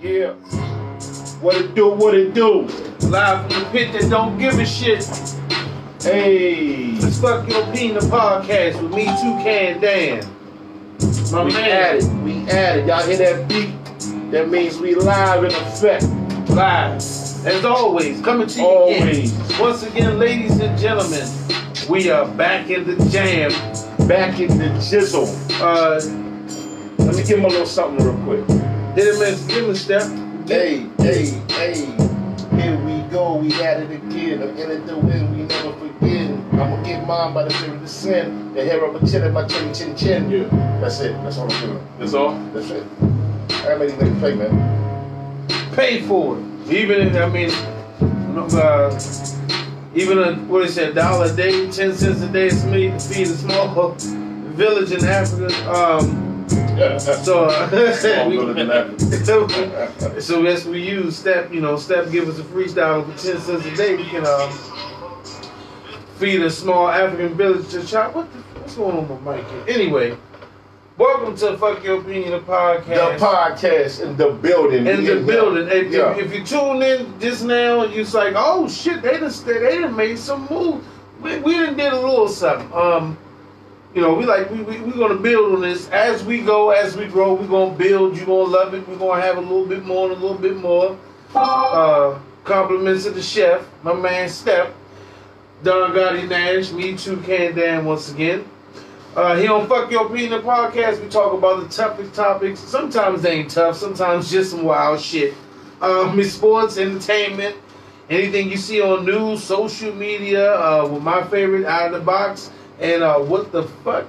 Yeah. What it do, what it do? Live from the pit that don't give a shit. Hey. It's Fuck Your Opinion podcast with me, Toucan Dan. My we man. at it. We at it. Y'all hear that beat? That means we live in effect. Live. As always, coming to you Always. again. Once again, ladies and gentlemen, we are back in the jam. Back in the jizzle. Uh, Let me give him a little something real quick. Hit him in, give him a step. Hey, hey, hey. Here we go. We at it again. I'm in it to win. We never forget. I'm gonna get mine by the spirit of the sin. The hair of a chin at my chin, chin, chin. Yeah. That's it. That's all I'm doing. That's all? That's it. I make these niggas pay, man. Pay for it. Even if, I mean, uh, even a, what is it, a dollar a day, 10 cents a day is me to feed a small village in Africa. Um, so, uh, we- so as we use step, you know, step give us a freestyle for ten cents a day. We can um, feed a small African village to chop. What the, what's going on with my mic? Here? Anyway, welcome to Fuck Your Opinion the The podcast. podcast in the building. in the building. If, Yeah. if, if you tune in just now, and you're like, oh shit, they done they done made some moves. We, we done did a little something. Um, you know, we like we we we gonna build on this as we go, as we grow. We're gonna build. You are gonna love it. We're gonna have a little bit more and a little bit more. Uh, compliments to the chef, my man Step, Don Gotti Nash, me too, Can Dan once again. Uh, here on Fuck Your Opinion podcast, we talk about the toughest topics. Sometimes they ain't tough, sometimes just some wild shit. Um, sports, entertainment, anything you see on news, social media, uh, with my favorite out of the box, and uh, what the fuck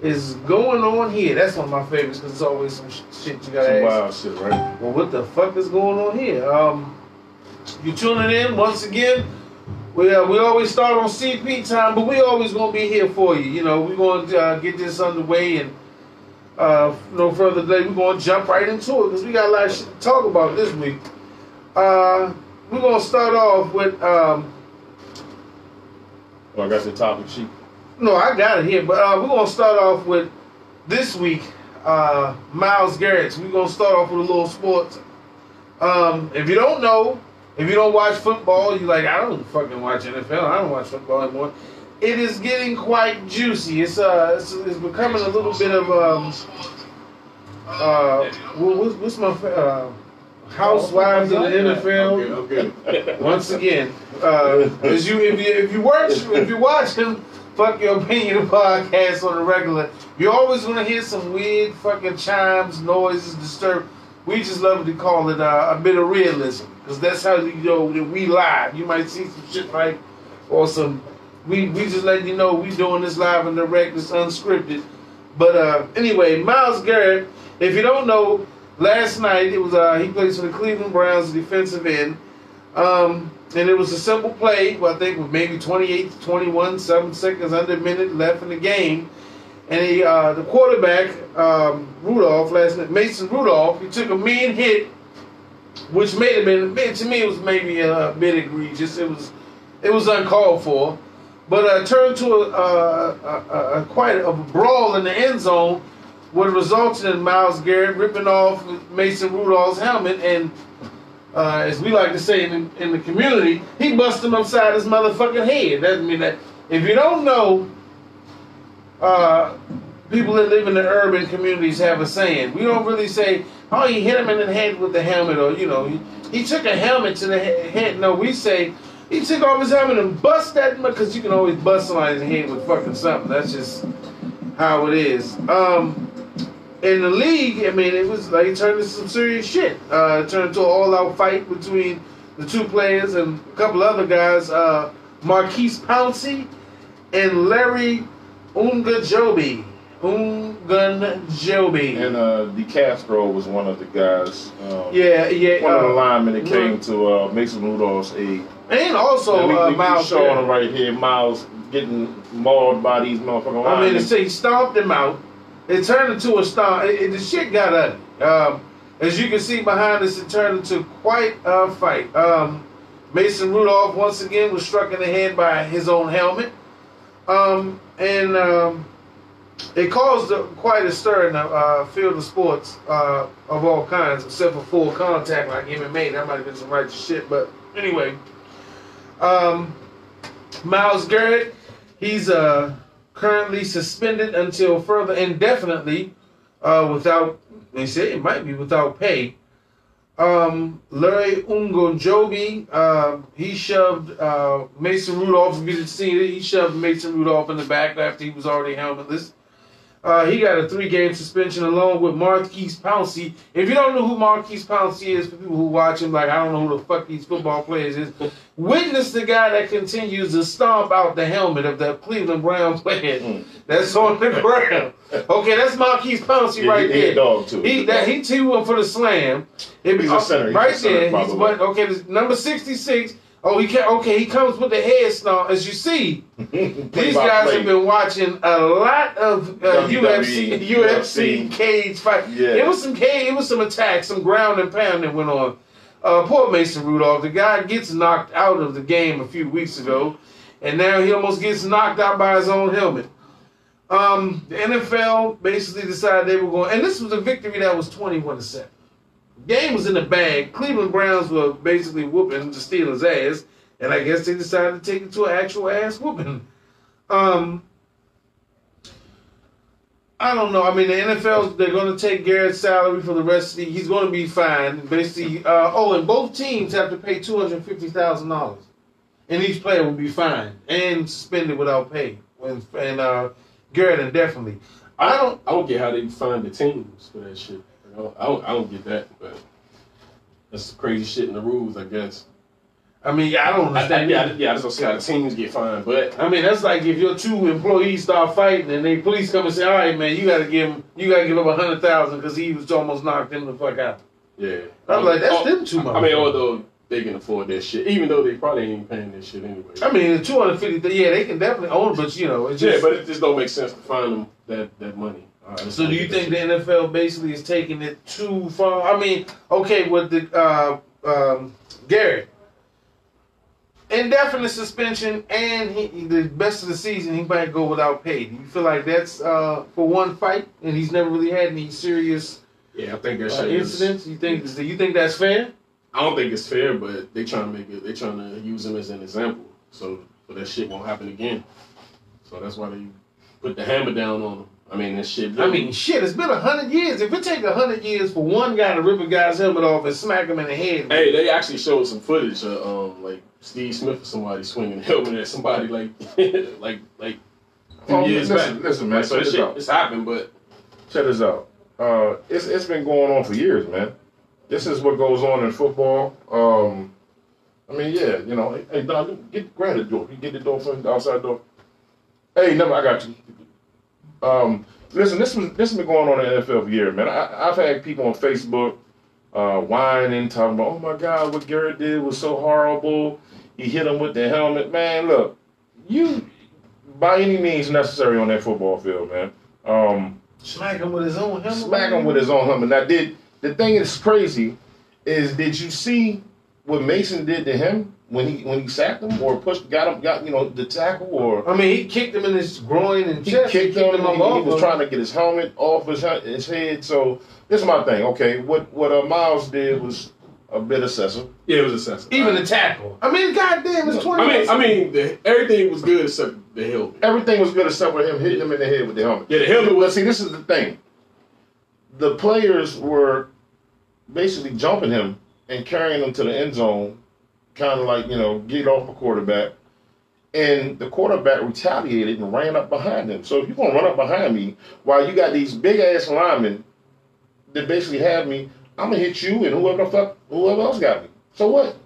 is going on here. That's one of my favorites because it's always some sh- shit you gotta Some ask. wild shit, right? Well, what the fuck is going on here? Um, you tuning in once again. We uh, we always start on CP time, but we always gonna be here for you. You know, we're gonna uh, get this underway and uh, no further delay. We're gonna jump right into it because we got a lot of shit to talk about this week. Uh, we're gonna start off with um, Oh, I got your topic sheet. No, I got it here, but uh, we're gonna start off with this week. Uh, Myles Garrett. We're gonna start off with a little sports. Um, if you don't know, if you don't watch football, you like I don't fucking watch NFL. I don't watch football anymore. It is getting quite juicy. It's uh, it's, it's becoming a little bit of um, uh, what's, what's my uh, housewives of the NFL. Okay, okay. Once again, uh, as you if you if you watch if you watching fuck your opinion podcast on the regular, you're always gonna hear some weird fucking chimes, noises, disturb. We just love to call it uh, a bit of realism because that's how you know that we live. You might see some shit like or some. We we just let you know we doing this live and direct. It's unscripted. But uh, anyway, Myles Garrett. If you don't know, last night it was uh, he plays for the Cleveland Browns defensive end. Um, and it was a simple play, I think with maybe 28 to 21, seven seconds under a minute left in the game. And he, uh, the quarterback, um, Rudolph, last night, Mason Rudolph, he took a mean hit, which made have been, to me, it was maybe a bit egregious. It was, it was uncalled for. But uh, turned to a, a, a, a quite a brawl in the end zone, what resulted in Myles Garrett ripping off Mason Rudolph's helmet and uh, as we like to say in, in the community, he busted him upside his motherfucking head. That mean that if you don't know, uh, people that live in the urban communities have a saying. We don't really say, "Oh, he hit him in the head with the helmet," or you know, he, he took a helmet to the he- head. No, we say he took off his helmet and bust that because you can always bust somebody's head with fucking something. That's just how it is. Um, in the league, I mean, it was like it turned into some serious shit. Uh, it turned into an all-out fight between the two players and a couple other guys, uh, Maurkice Pouncey and Larry Ungajobi. Ungajobi. And uh, DeCastro was one of the guys. Um, yeah, yeah. One of the uh, linemen that came to uh, Mason Rudolph's aid. and also And we, uh, we Myles. showing him right here, Myles getting mauled by these motherfucking I mean, linemen. say he stomped him out. It turned into a stomp. It, it- the shit got ugly. Um, as you can see behind us, it turned into quite a fight. Um, Mason Rudolph once again was struck in the head by his own helmet. Um, and um, it caused a, quite a stir in the uh, field of sports uh, of all kinds, except for full contact like MMA. That might have been some righteous shit, but anyway. Um, Myles Garrett, he's uh, currently suspended until further indefinitely, uh, without they say it might be without pay. Um, Larry Ungonjobi, uh, he shoved uh, Mason Rudolph. You see it, he shoved Mason Rudolph in the back after he was already helmetless. Uh, he got a three-game suspension along with Maurkice Pouncey. If you don't know who Maurkice Pouncey is, for people who watch him, like I don't know who the fuck these football players is. Witness the guy that continues to stomp out the helmet of the Cleveland Browns player Mm. that's on the ground. Okay, that's Maurkice Pouncey Yeah, right he- he a dog, too. He that he two up for the slam. It- He's a center. He's right a center, there. He's? Okay, number sixty-six. Oh, he can Okay, he comes with the head stomp. As you see, these guys have been watching a lot of uh, UFC, WWE, UFC cage fight. Yeah. It was some cage, it was some attacks, some ground and pound that went on. Uh, poor Mason Rudolph. The guy gets knocked out of the game a few weeks ago, and now he almost gets knocked out by his own helmet. Um, the NFL basically decided they were going, and this was a victory that was twenty-one to seven. Game was in the bag. Cleveland Browns were basically whooping the Steelers' ass, and I guess they decided to take it to an actual ass whooping. Um, I don't know. I mean, the NFL they're going to take Garrett's salary for the rest of the. He's going to be fine. Basically, uh, oh, and both teams have to pay two hundred fifty thousand dollars, and each player will be fined and suspended without pay. And, and uh, Garrett indefinitely. I don't. I don't get how they find the teams for that shit. I don't, I don't, I don't get that, but that's crazy shit in the rules, I guess. I mean, I don't I, I, yeah, I, yeah, I just don't see how the teams get fined, but I mean, that's like if your two employees start fighting and they police come and say, "All right, man, you got to give him, you got to give him a hundred thousand because he was almost knocked him the fuck out." yeah. I'm like, that's Oh, them too much. I mean, although they can afford that shit, even though they probably ain't paying that shit anyway. I mean, the two hundred fifty, yeah, they can definitely own it, but you know, it's yeah, but it just don't make sense to fine them that, that money. Right, so do you think the NFL basically is taking it too far? I mean, okay, with the uh, um, Garrett, indefinite suspension, and he, the best of the season, he might go without pay. Do you feel like that's uh, for one fight, and he's never really had any serious Yeah, I think that uh, is. incidents? You think? Do you think that's fair? I don't think it's fair, but they trying to make it. They trying to use him as an example, so so that shit won't happen again. So that's why they put the hammer down on him. I mean, that shit. I mean, shit, it's been a hundred years. If it take a hundred years for one guy to rip a guy's helmet off and smack him in the head, hey, they actually showed some footage of um like Steve Smith or somebody swinging the helmet at somebody like like like a few Oh, years listen, back. listen, man, Like, so this this shit out. it's happened, but Check this out. Uh, it's it's been going on for years, man. This is what goes on in football. Um, I mean, yeah, you know, hey, hey Don, get grab the door. You get the door from the outside door. Hey, never, I got you. Um, listen, this was this has been going on in the NFL for years, man. I, I've had people on Facebook uh, whining, talking about, oh my God, what Garrett did was so horrible. He hit him with the helmet, man. Look, you by any means necessary on that football field, man. Um, smack him with his own helmet. smack him with his own helmet. Now, did the thing that's crazy is did you see what Mason did to him when he when he sacked him or pushed got him got you know the tackle or I mean, he kicked him in his groin and he chest. kicked him. He, up he was trying to get his helmet off his his head. So this is my thing. Okay, what what uh, Myles did was a bit excessive. yeah, it was excessive. Even the tackle. I mean, goddamn, it's twenty. I mean, I mean, the, everything was good except the helmet. Everything was good except for him hitting him in the head with the helmet. Yeah, the helmet But was. see, this is the thing. The players were basically jumping him and carrying him to the end zone, kind of like you know, get off a quarterback. And the quarterback retaliated and ran up behind him. So if you're gonna run up behind me while you got these big ass linemen that basically have me, I'm gonna hit you and whoever the fuck whoever else got me. So what?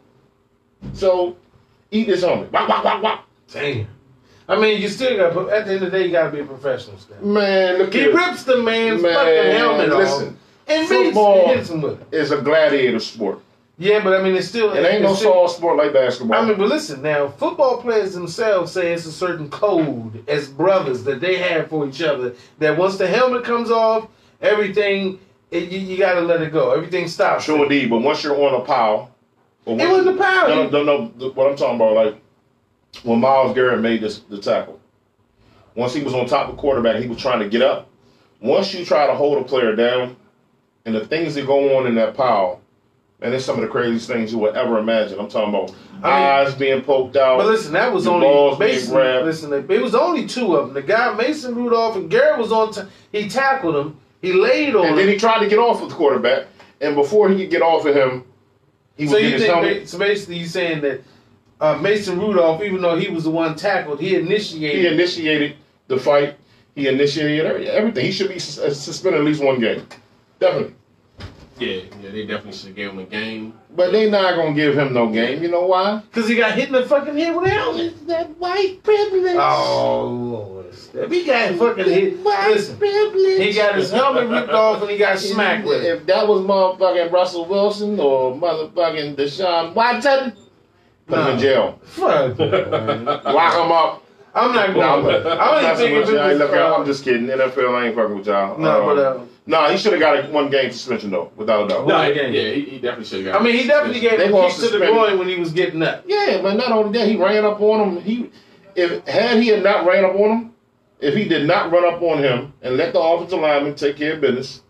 So eat this on me. Wah, wah, wah, wah. Damn. I mean, you still got. At the end of the day, you got to be a professional. Stan. Man, look He here. rips the man's Man, fucking helmet off listen, and football- hits him with. It's a gladiator sport. Yeah, but I mean, it's still. It ain't no soft sport like basketball. I mean, but listen now, football players themselves say it's a certain code as brothers that they have for each other. That once the helmet comes off, everything it, you, you got to let it go. Everything stops. sure indeed, but once you're on a pile, It wasn't a pile. No, no, no, no, What I'm talking about, like when Myles Garrett made this the tackle, once he was on top of the quarterback, he was trying to get up. Once you try to hold a player down, and the things that go on in that pile, and it's some of the craziest things you would ever imagine. I'm talking about I mean- eyes being poked out. But listen, that was only Mason. Listen, it was only two of them. The guy Mason Rudolph and Garrett was on. T- he tackled him. He laid on and then he tried to get off of the quarterback, and before he could get off of him, he was So would get his think? helmet. So basically, you're saying that uh, Mason Rudolph, even though he was the one tackled, he initiated. He initiated the fight. He initiated everything. He should be uh, suspended at least one game, definitely. Yeah, yeah, they definitely should have gave him a game. But they not gonna give him no game. You know why? Cause he got hit in the fucking head with a that white privilege. Oh Lord! If he got fucking hit, White listen. privilege. He got his helmet ripped off and he got smacked with it. If that was motherfucking Russell Wilson or motherfucking Deshaun Watson, put him No. in jail. Fuck, man. Lock him up. I'm not No, I'm, going. I'm, I don't messing even with think you. I if ain't it was. looking- I'm uh, just kidding. NFL, I ain't fucking with y'all. No, Um, but uh, no, he should have got a one game suspension though, without a doubt. No, What yeah, he, he definitely should have got. I mean, he definitely gave They him gonna to the suspend him. groin when he was getting up. Yeah, but not only that, he ran up on him. He, if had he had not ran up on him, if he did not run up on him and let the offensive lineman take care of business,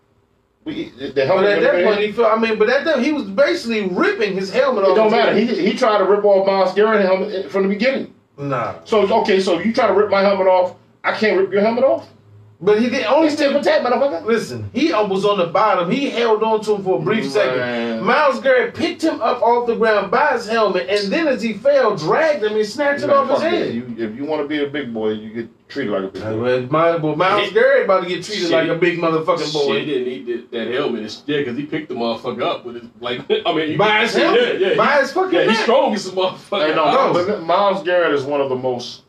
we the But at that point, he felt. I mean, but at that he was basically ripping his helmet off. it don't matter. head. He he tried to rip off Myles Garrett helmet from the beginning. nah, So okay, so you try to rip my helmet off, I can't rip your helmet off. But he did only It's tip for tat, motherfucker. Listen, he was on the bottom. He held on to him for a brief Man. second. Myles Garrett picked him up off the ground by his helmet, and then as he fell, dragged him and snatched it off his head. You, if you want to be a big boy, you get treated like a big boy. Well, Myles, well, Myles Garrett about to get treated Shit. like a big motherfucking Shit, boy. he didn't need that, that helmet. It's, yeah, because he picked the motherfucker up with his like. I mean, he, By his helmet, Yeah, yeah. by his fucking yeah, he's strong as a motherfucker. Hey, no, but Myles Garrett is one of the most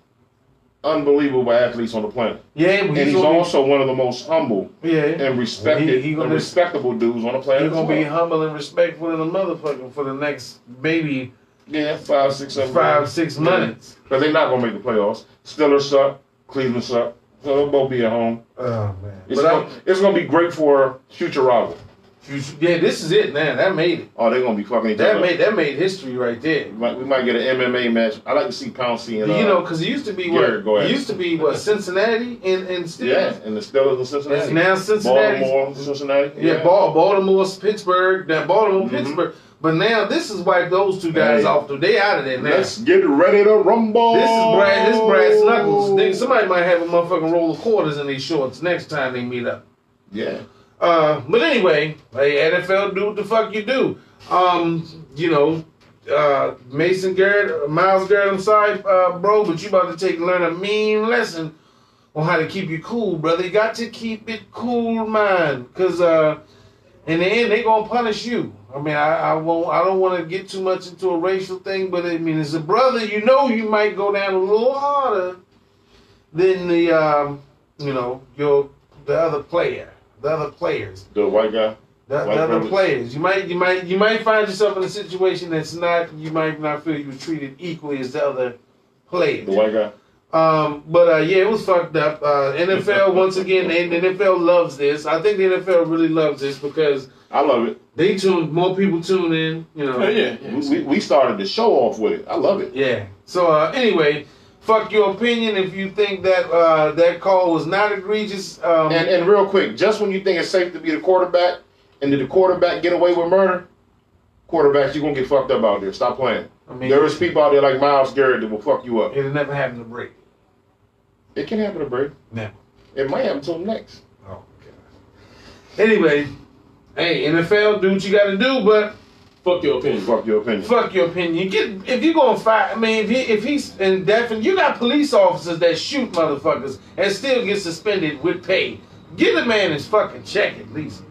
unbelievable athletes on the planet, Yeah, and he's, also one of the most humble yeah. and respected, He- he and respectable dudes on the planet. He's gonna be well. humble and respectful in the motherfucker for the next maybe yeah, five, six, seven, five, six months. But they're not gonna make the playoffs. Steelers suck. Cleveland suck. So they'll both be at home. Oh man! It's, gonna, it's gonna be great for future rival. Yeah, this is it, man. That made it. Oh, they're gonna be fucking each That other. made that made history right there. we, might, we might get an MMA match. I like to see Pouncey and uh, you know, because it used to be what Garrett, go ahead. it used to be what Cincinnati and and Steelers. yeah, and the Steelers and Cincinnati. It's now Cincinnati. Baltimore, Cincinnati. Yeah, Bal- Baltimore, Pittsburgh, that Baltimore, Mhm. Pittsburgh. But now this is wiped those two guys Hey. off. The, they out of there now. Let's get ready to rumble. This is Brad. This Brad knuckles. Somebody might have a motherfucking roll of quarters in these shorts next time they meet up. Yeah. Uh, but anyway, hey, NFL, do what the fuck you do. Um, you know, uh, Mason Garrett, Myles Garrett. I'm sorry, uh, bro, but you about to take learn a mean lesson on how to keep you cool, brother. You got to keep it cool, man, because uh, in the end, they gonna punish you. I mean, I, I won't. I don't want to get too much into a racial thing, but I mean, as a brother, you know, you might go down a little harder than the, um, you know, your the other player, the other players. The white guy. The, White the other privilege. players, you might, you might, you might find yourself in a situation that's not, you might not feel you were treated equally as the other players. The white guy. Um, but uh, yeah, it was fucked up. Uh, NFL once again, and the NFL loves this. I think the NFL really loves this because I love it. they tune more people tune in. You know, Oh, yeah, yeah. We, we, we started the show off with it. I love it. yeah. So uh, anyway, fuck your opinion if you think that uh, that call was not egregious. Um, And and real quick, just when you think it's safe to be the quarterback, and did the quarterback get away with murder? Quarterbacks, you're gonna get fucked up out there. Stop playing. I mean, There is people out there like Myles Garrett that will fuck you up. it'll never happen to break. It can happen to Brady. Never. It might happen to him next. Oh god. Anyway, hey NFL, do what you got to do, but Fuck your opinion. Fuck your opinion. fuck your opinion. Get if you're gonna fight. I mean, if he if he's in definite, you got police officers that shoot motherfuckers and still get suspended with pay. Give the man his fucking check at least.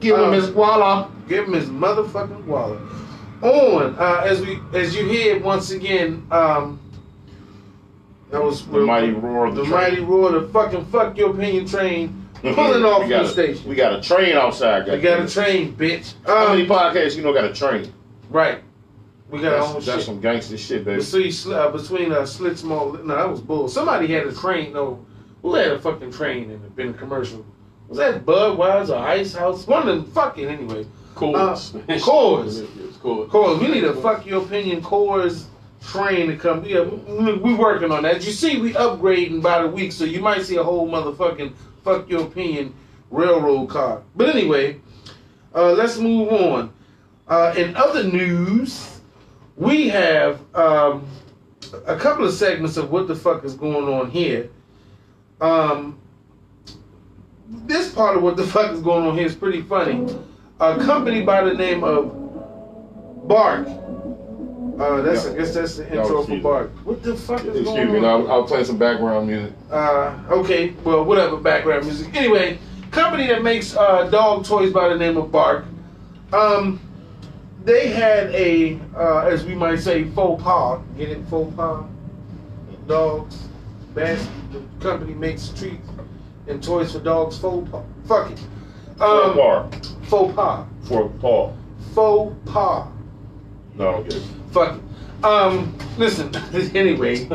Give him Uh, his wallet. Give him his motherfucking wallet. On uh, as we as you hear once again, um, that was The mighty roar of the, the train. mighty roar, the fucking fuck your opinion train pulling off we got the a, station. We got a train outside. Guys. We got a train, bitch. How many Um, podcasts you know got a train? right. We got our own That's, that's shit. some gangster shit, baby. Between, uh, between uh, Slits Mall, no, that was bull. Somebody had a train. No, who had a fucking train in the, in the commercial? Was that Budweiser, Ice House? One of them fucking anyway. Coors. Uh, Coors. Coors. Coors, we need a fuck your opinion Coors train to come. Yeah, we, we working on that. You see, we upgrading by the week, so you might see a whole motherfucking fuck your opinion railroad car. But anyway, uh, let's move on. Uh, in other news, we have um, a couple of segments of what the fuck is going on here. Um, this part of what the fuck is going on here is pretty funny. A company by the name of Bark. Uh, that's I guess that's the No, intro for excuse. Bark. What the fuck is Excuse going me, on? no, I'll play some background music. Uh, okay, well, whatever, background music. Anyway, company that makes uh, dog toys by the name of Bark. Um, they had a, uh, as we might say, faux pas. Get it, faux pas? Dogs. Basket. The company makes treats and toys for dogs. Faux pas. Fuck it. For Um, Paul. faux pas. Faux pas. Faux pas. No, okay. Fuck it. Um, listen, anyway,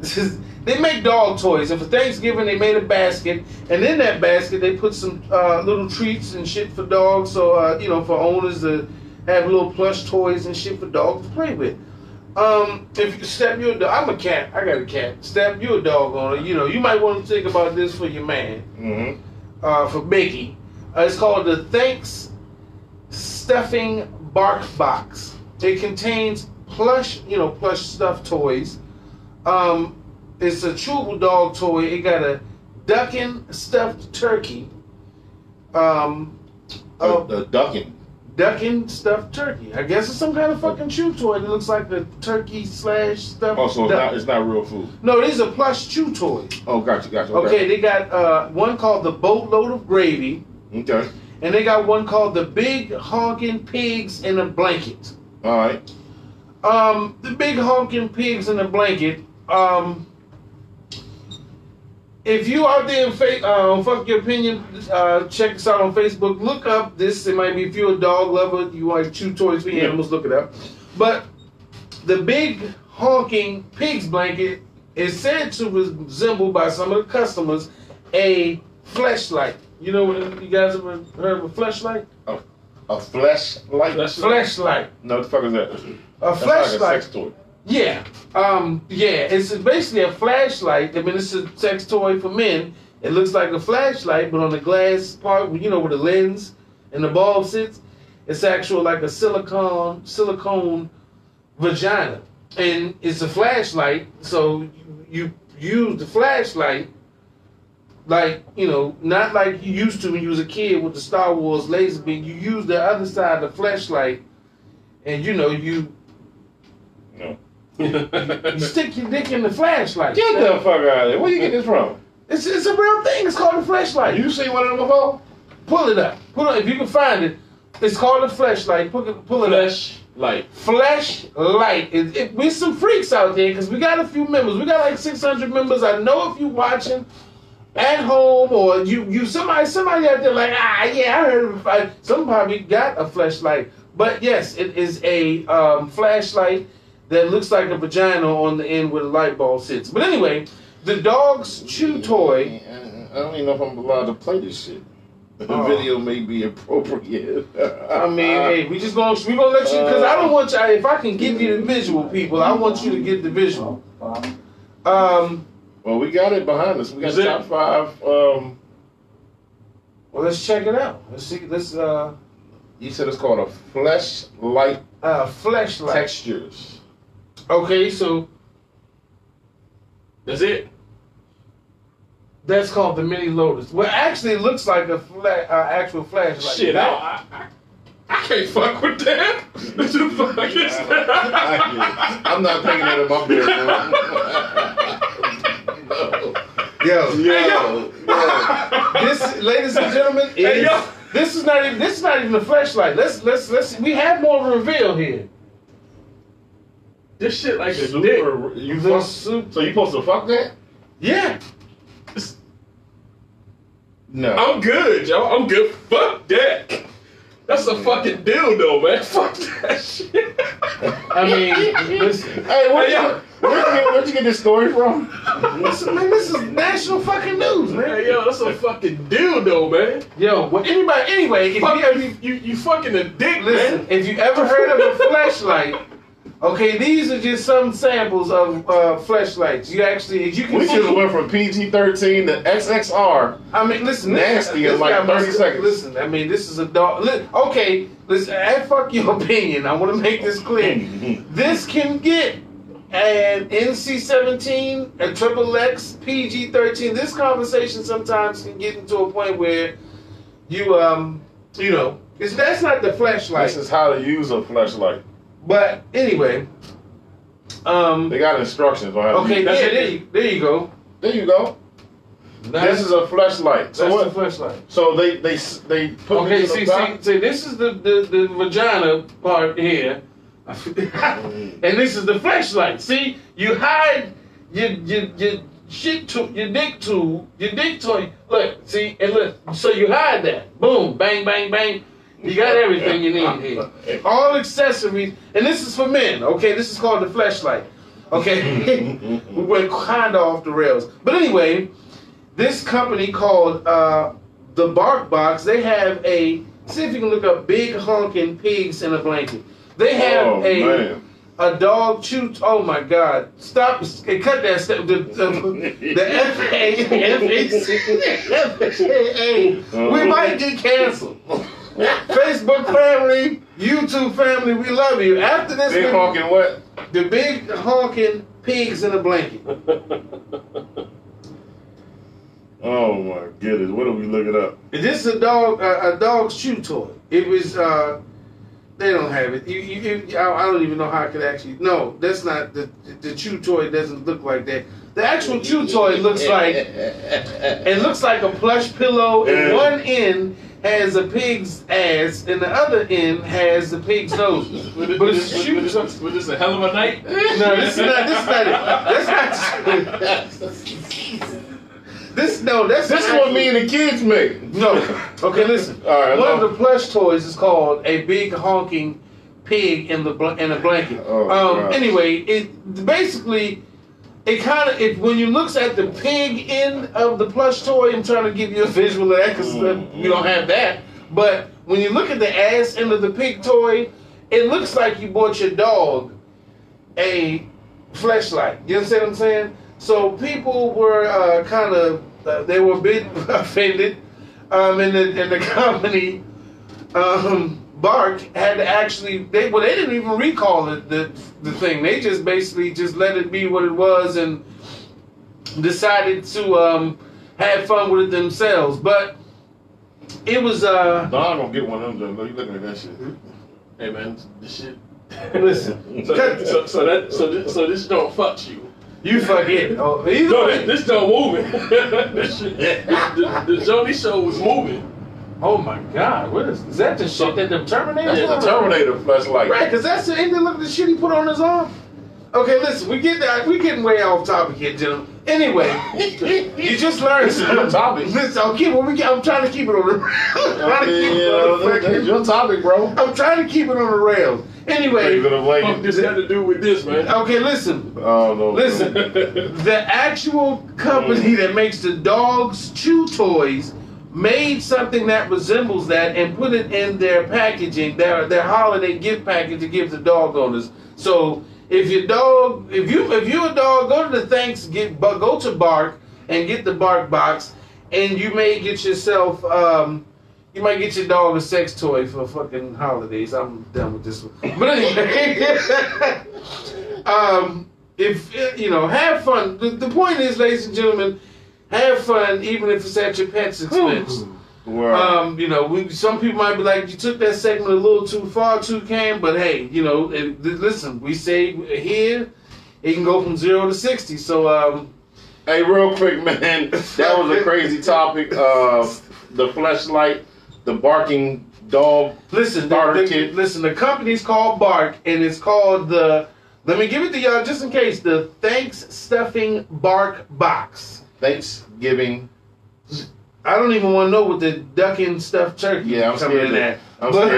is, they make dog toys, and for Thanksgiving they made a basket, and in that basket they put some uh, little treats and shit for dogs, so uh, you know for owners to have little plush toys and shit for dogs to play with. Um, if you step your dog, I'm a cat, I got a cat. Step your dog on it, you know, you might want to think about this for your man Mm-hmm. uh, for Mickey. Uh, it's called the Thanks Stuffing Bark Box. It contains plush, you know, plush stuffed toys. Um, it's a chewable dog toy. It got a ducking stuffed turkey. Um, Uh, the ducking. ducking stuffed turkey. I guess it's some kind of fucking chew toy It looks like a turkey slash stuffed. Oh, so it's not, it's not real food. no, these are plush chew toys. Oh, gotcha, gotcha. Okay, they got uh, one called the boatload of gravy. Okay. And they got one called the Big Honking Pigs in a Blanket. All right. Um, the Big Honking Pigs in a Blanket. Um, if you out there in fa- uh, fuck your opinion, uh, check us out on Facebook. Look up this. It might be if you're a dog lover, you like chew toys for Yeah. animals. Look it up. But the Big Honking Pigs blanket is said to resemble by some of the customers a flashlight. You know what you guys ever heard of a fleshlight? A flesh light. That's- Fleshlight. No, the fuck is that? A That's like a flashlight. sex toy. Yeah. Um. Yeah. It's basically a flashlight. I mean, it's a sex toy for men. It looks like a flashlight, but on the glass part, you know, where the lens and the bulb sits, it's actual like a silicone silicone vagina, and it's a flashlight. So you, you use the flashlight. Like you know, not like you used to when you was a kid with the Star Wars laser beam. You use the other side of the flashlight, and you know you No. you stick your dick in the flashlight. Get the fuck out of there. Where you get this from? It's, it's a real thing. It's called a flashlight. You see one of them before? pull it up. Pull it if you can find it. It's called a flashlight. Pull it, pull it up. Flesh light. Flashlight. It, it, we some freaks out there because we got a few members. We got like 600 members. I know if you watching at home or you you somebody somebody out there like ah yeah I heard of it. Some probably got a flashlight. But yes, it is a um, flashlight that looks like a vagina on the end where the light bulb sits. But anyway, the dog's chew toy. I don't even know if I'm allowed to play this shit. The Oh. video may be appropriate. I mean, hey, we just gonna we gonna let you because I don't want you. If I can give you the visual, people, I want you to get the visual. Um, well, we got it behind us. We got Is it? top five. Um, well, let's check it out. Let's see. Let's uh, you said it's called a flesh light uh, flashlight. textures. Okay, so That's it. that's called the mini lotus. Well, actually, it looks like a flat, uh, actual flashlight. Shit, I, I, I, I can't fuck with that. What the fuck is that? I'm not taking it in my bedroom. Yo, Yo, yo. this, ladies and gentlemen, is Hey, yo. this is not even this is not even a flashlight. Let's let's let's. We have more reveal here. This shit like a dick. You fuck, soup- so you supposed to fuck that? Yeah. No. I'm good, y'all. I'm good. Fuck that. That's a fucking dildo, man. Fuck that shit. I mean, listen. Hey, where'd, Hey, you, yo. where'd, you get, where'd you get this story from? Listen, man, this is national fucking news, man. Hey, yo, that's a fucking dildo, man. Yo, what anybody? Anyway, if Fuck you, you, you, you fucking a dick, listen, man. if you ever heard of a flashlight, Okay, these are just some samples of uh, flashlights. You actually, as you can We see, should have went from PG thirteen to XXR. I mean, listen, this- Nasty in this like 30 must- seconds. Listen, I mean, this is a dog. Li- okay, listen, and fuck your opinion. I want to make this clear. this can get an NC-17, a triple X, PG-13. This conversation sometimes can get into a point where you, um, you know, it's, that's not the flashlight. This is how to use a flashlight. But anyway, um, They got instructions on how okay, use yeah, there you, there you go. There you go. That's, This is a flashlight. that's So the what? flashlight. So they they they put Okay, see, see, see, this is the, the, the vagina part here. and this is the flashlight. See, you hide your your, your shit to your dick tool, your dick toy. Look, see, and look, so you hide that. Boom, bang, bang, bang. You got everything you need here. All accessories, and this is for men. Okay, this is called the flashlight. Okay, we went kind of off the rails, but anyway, this company called uh, the Bark Box. They have a. See if you can look up big honking pigs in a blanket. They have Oh a man. a dog chew. Oh my God! Stop! eh, Cut that step. The the, the FAA. We might get canceled. Facebook family, YouTube family, we love you. After this, Big honking what? the big honking pigs in a blanket. Oh my goodness! What are we looking up? This is a dog, uh, a dog's chew toy. It was. uh They don't have it. You, you, you, I, don't even know how I could actually. No, that's not the the chew toy. Doesn't look like that. The actual chew toy looks like it looks like a plush pillow. And Yeah. one end has a pig's ass, and the other end has the pig's nose. Was this, But was it's this, chew was this, this a hell of a night? No, this is not. This is not it. That's not. This no. That's This is what me and the kids make. No. Okay, listen. All right, One no. of the plush toys is called a big honking pig in the bl- in a blanket. Oh, um. God. Anyway, it basically it kind of it when you looks at the pig end of the plush toy. I'm trying to give you a visual of that because Mm. you don't have that. But when you look at the ass end of the pig toy, it looks like you bought your dog a flashlight. You understand what I'm saying? So people were uh, kind of uh, they were a bit offended, um, and the and the company um, Bark had to actually they well they didn't even recall the, the the thing. They just basically just let it be what it was and decided to um, have fun with it themselves. But it was uh Don gonna get one of them. Though. You looking at that shit? Hey man, this shit. listen. So, so, so that so this, so this don't fuck you. You forget. Oh, No, way. this, this don't moving. this shit, the, the, the Jody show was moving. Oh my God! What is, is that? The shit that the Terminator? That's put the on? Terminator flashlight. Right, because that's the ain't that look at the shit he put on his arm. Okay, listen, we get that we getting way off topic here, gentlemen. Anyway, you just learned This is your topic. Listen, I'll keep it. We, I'm trying to keep it on the. I'm trying to keep it on the Yeah, that's your topic, bro. I'm trying to keep it on the rails. Anyway, You're Fuck this had to do with this, man. okay, listen. Oh no. Listen, the actual company mm. that makes the dogs chew toys made something that resembles that and put it in their packaging, their their holiday gift package to give to dog owners. So if your dog, if you if you're a dog, go to the thanks get go to Bark and get the Bark box, and you may get yourself. Um, you might get your dog a sex toy for fucking holidays. I'm done with this one. But anyway, um, if you know, have fun. The, the point is, ladies and gentlemen, have fun, even if it's at your pet's expense. Well, Um, you know, we, some people might be like, you took that segment a little too far, too cam. But hey, you know, it, th- listen, we say here it can go from zero to sixty. So um, hey, real quick, man. That was a crazy topic. Uh, the flashlight, the barking dog. Listen, the, the- listen. The company's called Bark, and it's called the. Let me give it to y'all just in case. The Thanks Stuffing Bark Box. Thanksgiving. I don't even want to know what the ducking stuffed turkey Yeah, I'm coming scared. in to- at. I'm But,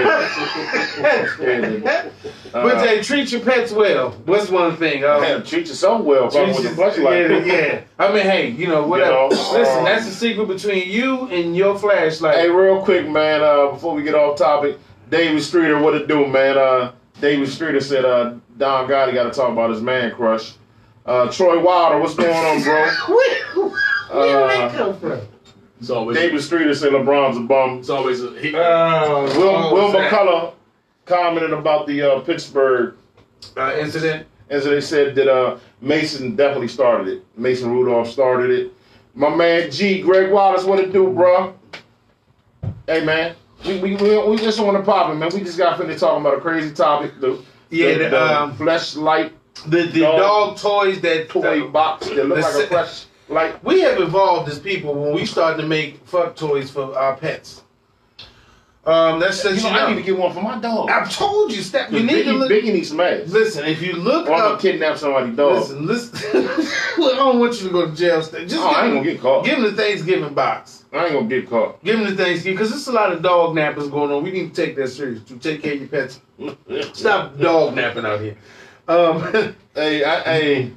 scared. but Uh, treat your pets well. What's one thing? Uh, Man, treat yourself well, treat fucking with the flashlight. yeah, yeah. I mean, hey, you know, whatever. know, Listen, um, that's the secret between you and your flashlight. Hey, real quick, man. Uh, before we get off topic, David Streeter, what it do, man? Uh, David Streeter said, uh, Don Gotti got to talk about his man crush. Uh, Troy Wilder, what's going on, bro? Where, where did that Uh, come from? It's always David Streeter said LeBron's a bum. it's always a he, Oh, Will, Will McCullough commented about the uh, Pittsburgh uh, incident. as they said that uh, Mason definitely started it. Mason Rudolph started it. My man G, Greg Wallace, what it do, bro? Hey man, we we, we, we just want to pop it, man. We just got finished talking about a crazy topic. The, Yeah, the, the, the um, fleshlight The the Dog. dog, toys that toy box that look like a flesh light. We have evolved as people when we started to make fuck toys for our pets. Um, that's You know, you know. I need to get one for my dog. I've told you, step. You Biggie, need to look. Biggie needs some ass. Listen, if you look Or I'm gonna up, kidnap somebody's dog. listen, listen. I don't want you to go to jail. Just oh, I ain't give, gonna get caught. give him the Thanksgiving box. I ain't gonna get caught. Give him the Thanksgiving because there's a lot of dog nappers going on. We need to take that serious. To take care of your pets. Stop dog napping out here. Um, Hey, I, hey,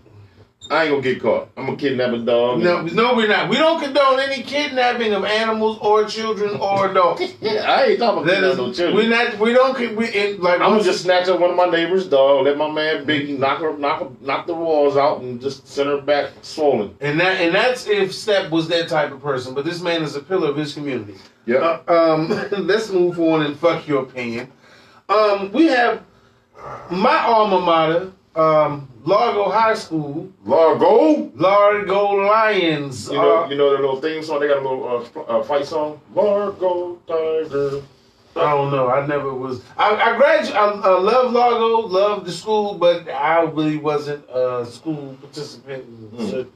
I ain't gonna get caught. I'm gonna kidnap a dog. no, no, we're not. We don't condone any kidnapping of animals or children or adults. Yeah, I ain't talking about That kidnapping no children. we're not. We don't. We in, like. I'm gonna just snatch up one of my neighbor's dog, let my man Biggie knock her, knock her, knock the walls out, and just send her back swollen. And that and that's if Step was that type of person. But this man is a pillar of his community. Yeah. Uh, um, let's move on and fuck your opinion. Um, we have my alma mater, um, Largo High School, Largo. Largo Lions. You know, uh, you know their little theme song. They got a little uh, uh, fight song. Largo Tiger. I don't know. I never was. I, I graduated. I, I love Largo, love the school, but I really wasn't a school participant. Mm.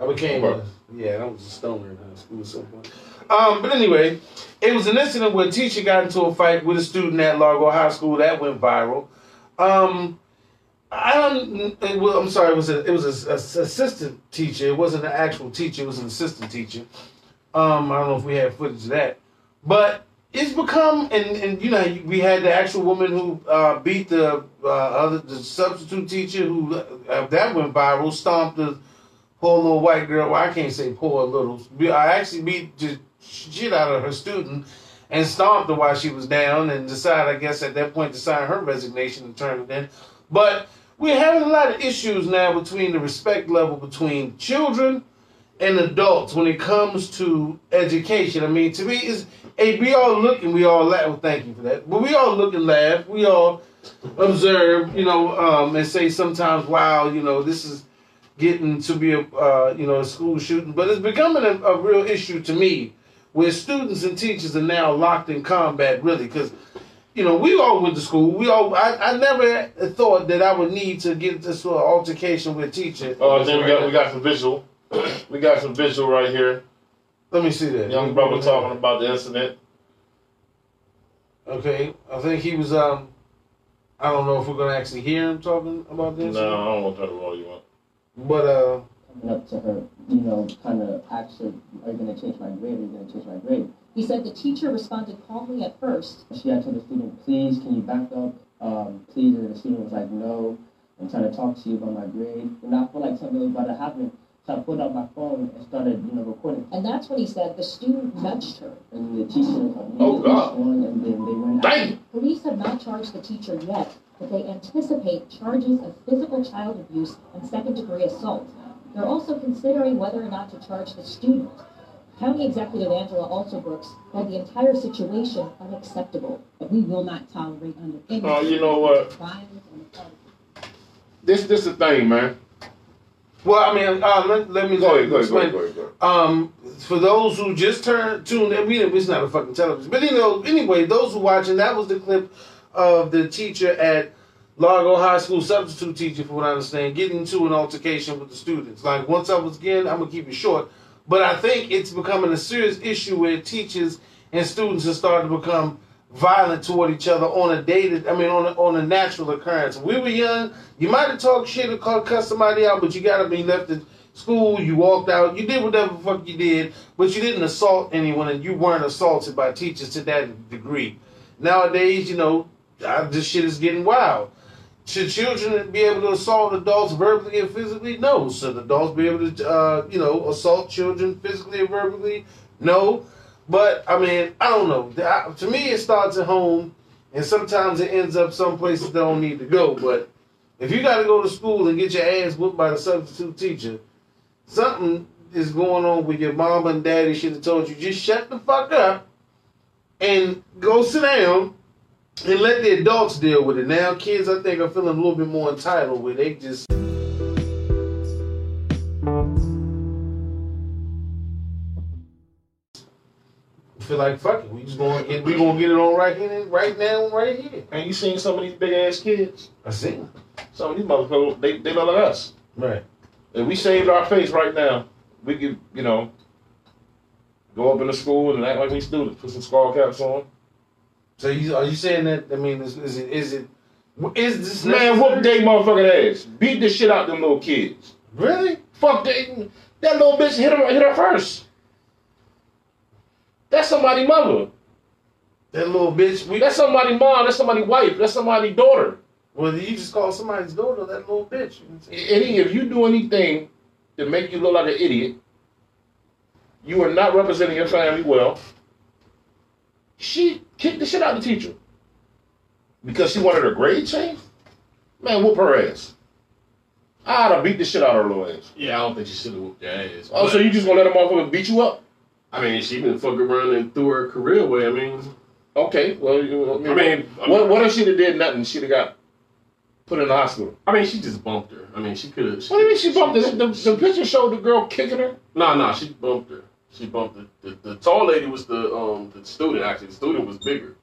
I became a, yeah, I was a stoner in high school at some point. Um, but anyway, it was an incident where a teacher got into a fight with a student at Largo High School that went viral. Um, I don't. Well, I'm sorry. It was a, it was a, a assistant teacher. It wasn't an actual teacher. It was an assistant teacher. Um, I don't know if we have footage of that, but it's become and and you know we had the actual woman who uh, beat the uh, other the substitute teacher who uh, that went viral. Stomped the poor little white girl. Well, I can't say poor little. I actually beat the shit out of her student and stomped her while she was down and decided, I guess, at that point to sign her resignation and turn it in. But we're having a lot of issues now between the respect level between children and adults when it comes to education. I mean, to me, is hey, we all look and we all laugh. Well, thank you for that. But we all look and laugh. We all observe, you know, um, and say sometimes, wow, you know, this is getting to be a uh, you know a school shooting, but it's becoming a, a real issue to me, where students and teachers are now locked in combat, really, because you know we all went to school. We all I, I never thought that I would need to get this sort of altercation with a teacher. Oh, then we got we got some visual. We got some visual right here. Let me see that Young brother talking about the incident. Okay, I think he was um. I don't know if we're gonna actually hear him talking about this. No. I don't want to turn all you up. But uh, coming up to her, you know, kind of asked her, are you going to change my grade? Are you going to change my grade? He said the teacher responded calmly at first. She had told the student, please, can you back up? Um, please, and the student was like, no, I'm trying to talk to you about my grade. And I felt like something was about to happen. So I pulled out my phone and started, you know, recording. And that's when he said the student nudged her. And the teacher Oh, immediately God. swung, and then they went Dang! Police have not charged the teacher yet, but they anticipate charges of physical child abuse and second degree assault. They're also considering whether or not to charge the student. County Executive Angela Alsobrooks called the entire situation unacceptable. We will not tolerate under any Oh, you know what? violence on the part of This this the thing, man. well, I mean, uh, let, let me Go ahead, go ahead, go explain. ahead, go ahead. Go ahead. Um, for those who just turned tuned in, we it's not a fucking television, but you know, anyway, those who watching, that was the clip of the teacher at Largo High School, substitute teacher, for what I understand, getting into an altercation with the students. Like once I was again, I'm gonna keep it short, but I think it's becoming a serious issue where teachers and students are starting to become violent toward each other on a dated, I mean, on a, on a natural occurrence. When we were young, you might have talked shit or cuss somebody out, but you gotta be left at school, you walked out, you did whatever the fuck you did, but you didn't assault anyone and you weren't assaulted by teachers to that degree. Nowadays, you know, uh, this shit is getting wild. Should children be able to assault adults verbally and physically? No. Should adults be able to, uh, you know, assault children physically and verbally? No. But I mean, I don't know. I- To me, it starts at home, and sometimes it ends up some places that don't need to go. But if you got to go to school and get your ass whooped by the substitute teacher, something is going on with your mom and daddy. Should have told you just shut the fuck up and go sit down and let the adults deal with it. Now, kids, I think are feeling a little bit more entitled where they just. Feel like fuck it, we just gonna get we gonna get it on right here, right now, right here. And you seen some of these big ass kids? I see. Some of these motherfuckers, they, they look like us. Right. If we saved our face right now, we could, you know, go up in the school and act like we students, put some skull caps on. So you are you saying that? I mean, is, is it is it is this Man, necessary? whoop they motherfucking ass. Beat the shit out them little kids. Really? Fuck that. That little bitch hit her, hit her first. That's somebody's mother. That little bitch. We, That's somebody's mom. That's somebody's wife. That's somebody's daughter. well, you just call somebody's daughter that little bitch. Eddie, if you do anything to make you look like an idiot, you are not representing your family well. She kicked the shit out of the teacher because she wanted her grade changed. Man, whoop her ass. I'd have beat the shit out of her little ass. Yeah, I don't think she should have whooped your ass. Oh, so you just gonna let a motherfucker beat you up? I mean, she been fucking around and threw her career away. I mean, Okay, well, you, I mean, I mean, what, what if she'd have did nothing? She'd have got put in the hospital. I mean, she just bumped her. I mean, she could have. What do you mean she bumped her? The, the picture showed the girl kicking her. No, no, she bumped her. She bumped her. The, the tall lady was the um the student. Actually, the student was bigger.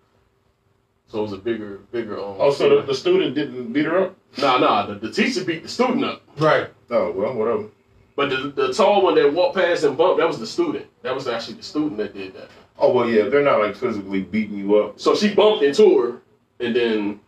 So it was a bigger, bigger. Um, Oh, so the, the student didn't beat her up? Nah, nah. The, the teacher beat the student up. Right. Oh, well, whatever. But the, the tall one that walked past and bumped, that was the student. That was actually the student that did that. Oh, well, yeah, they're not like physically beating you up. So she bumped into her, and then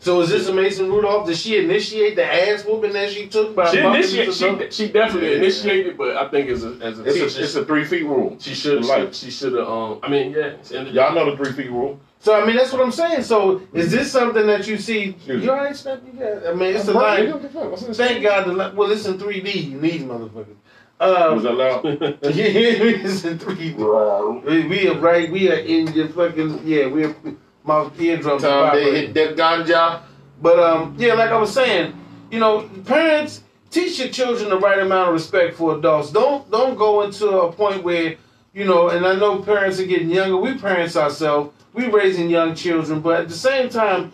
So is this a Mason Rudolph? Did she initiate the ass whooping that she took by she initiated. She, she definitely Yeah. initiated, but I think as a as a It's teacher, a, it's a three feet rule. she should Like- have. She should have. Um, I mean, yeah. Y'all know the three feet rule. So I mean, that's what I'm saying. So is this something that you see? You alright, Snap? You? I mean, it's a Bro, line. nigga, what the fuck? What's in this Thank? God. The li- well, it's in 3D. You need motherfuckers. Um, Was that loud? yeah, it's in 3D. We, we are right. We are in your fucking yeah. We are my eardrums. Time they hit that ganja. But um, yeah, like I was saying, you know, parents teach your children the right amount of respect for adults. Don't don't go into a point where you know. And I know parents are getting younger. We parents ourselves. We raising young children, but at the same time,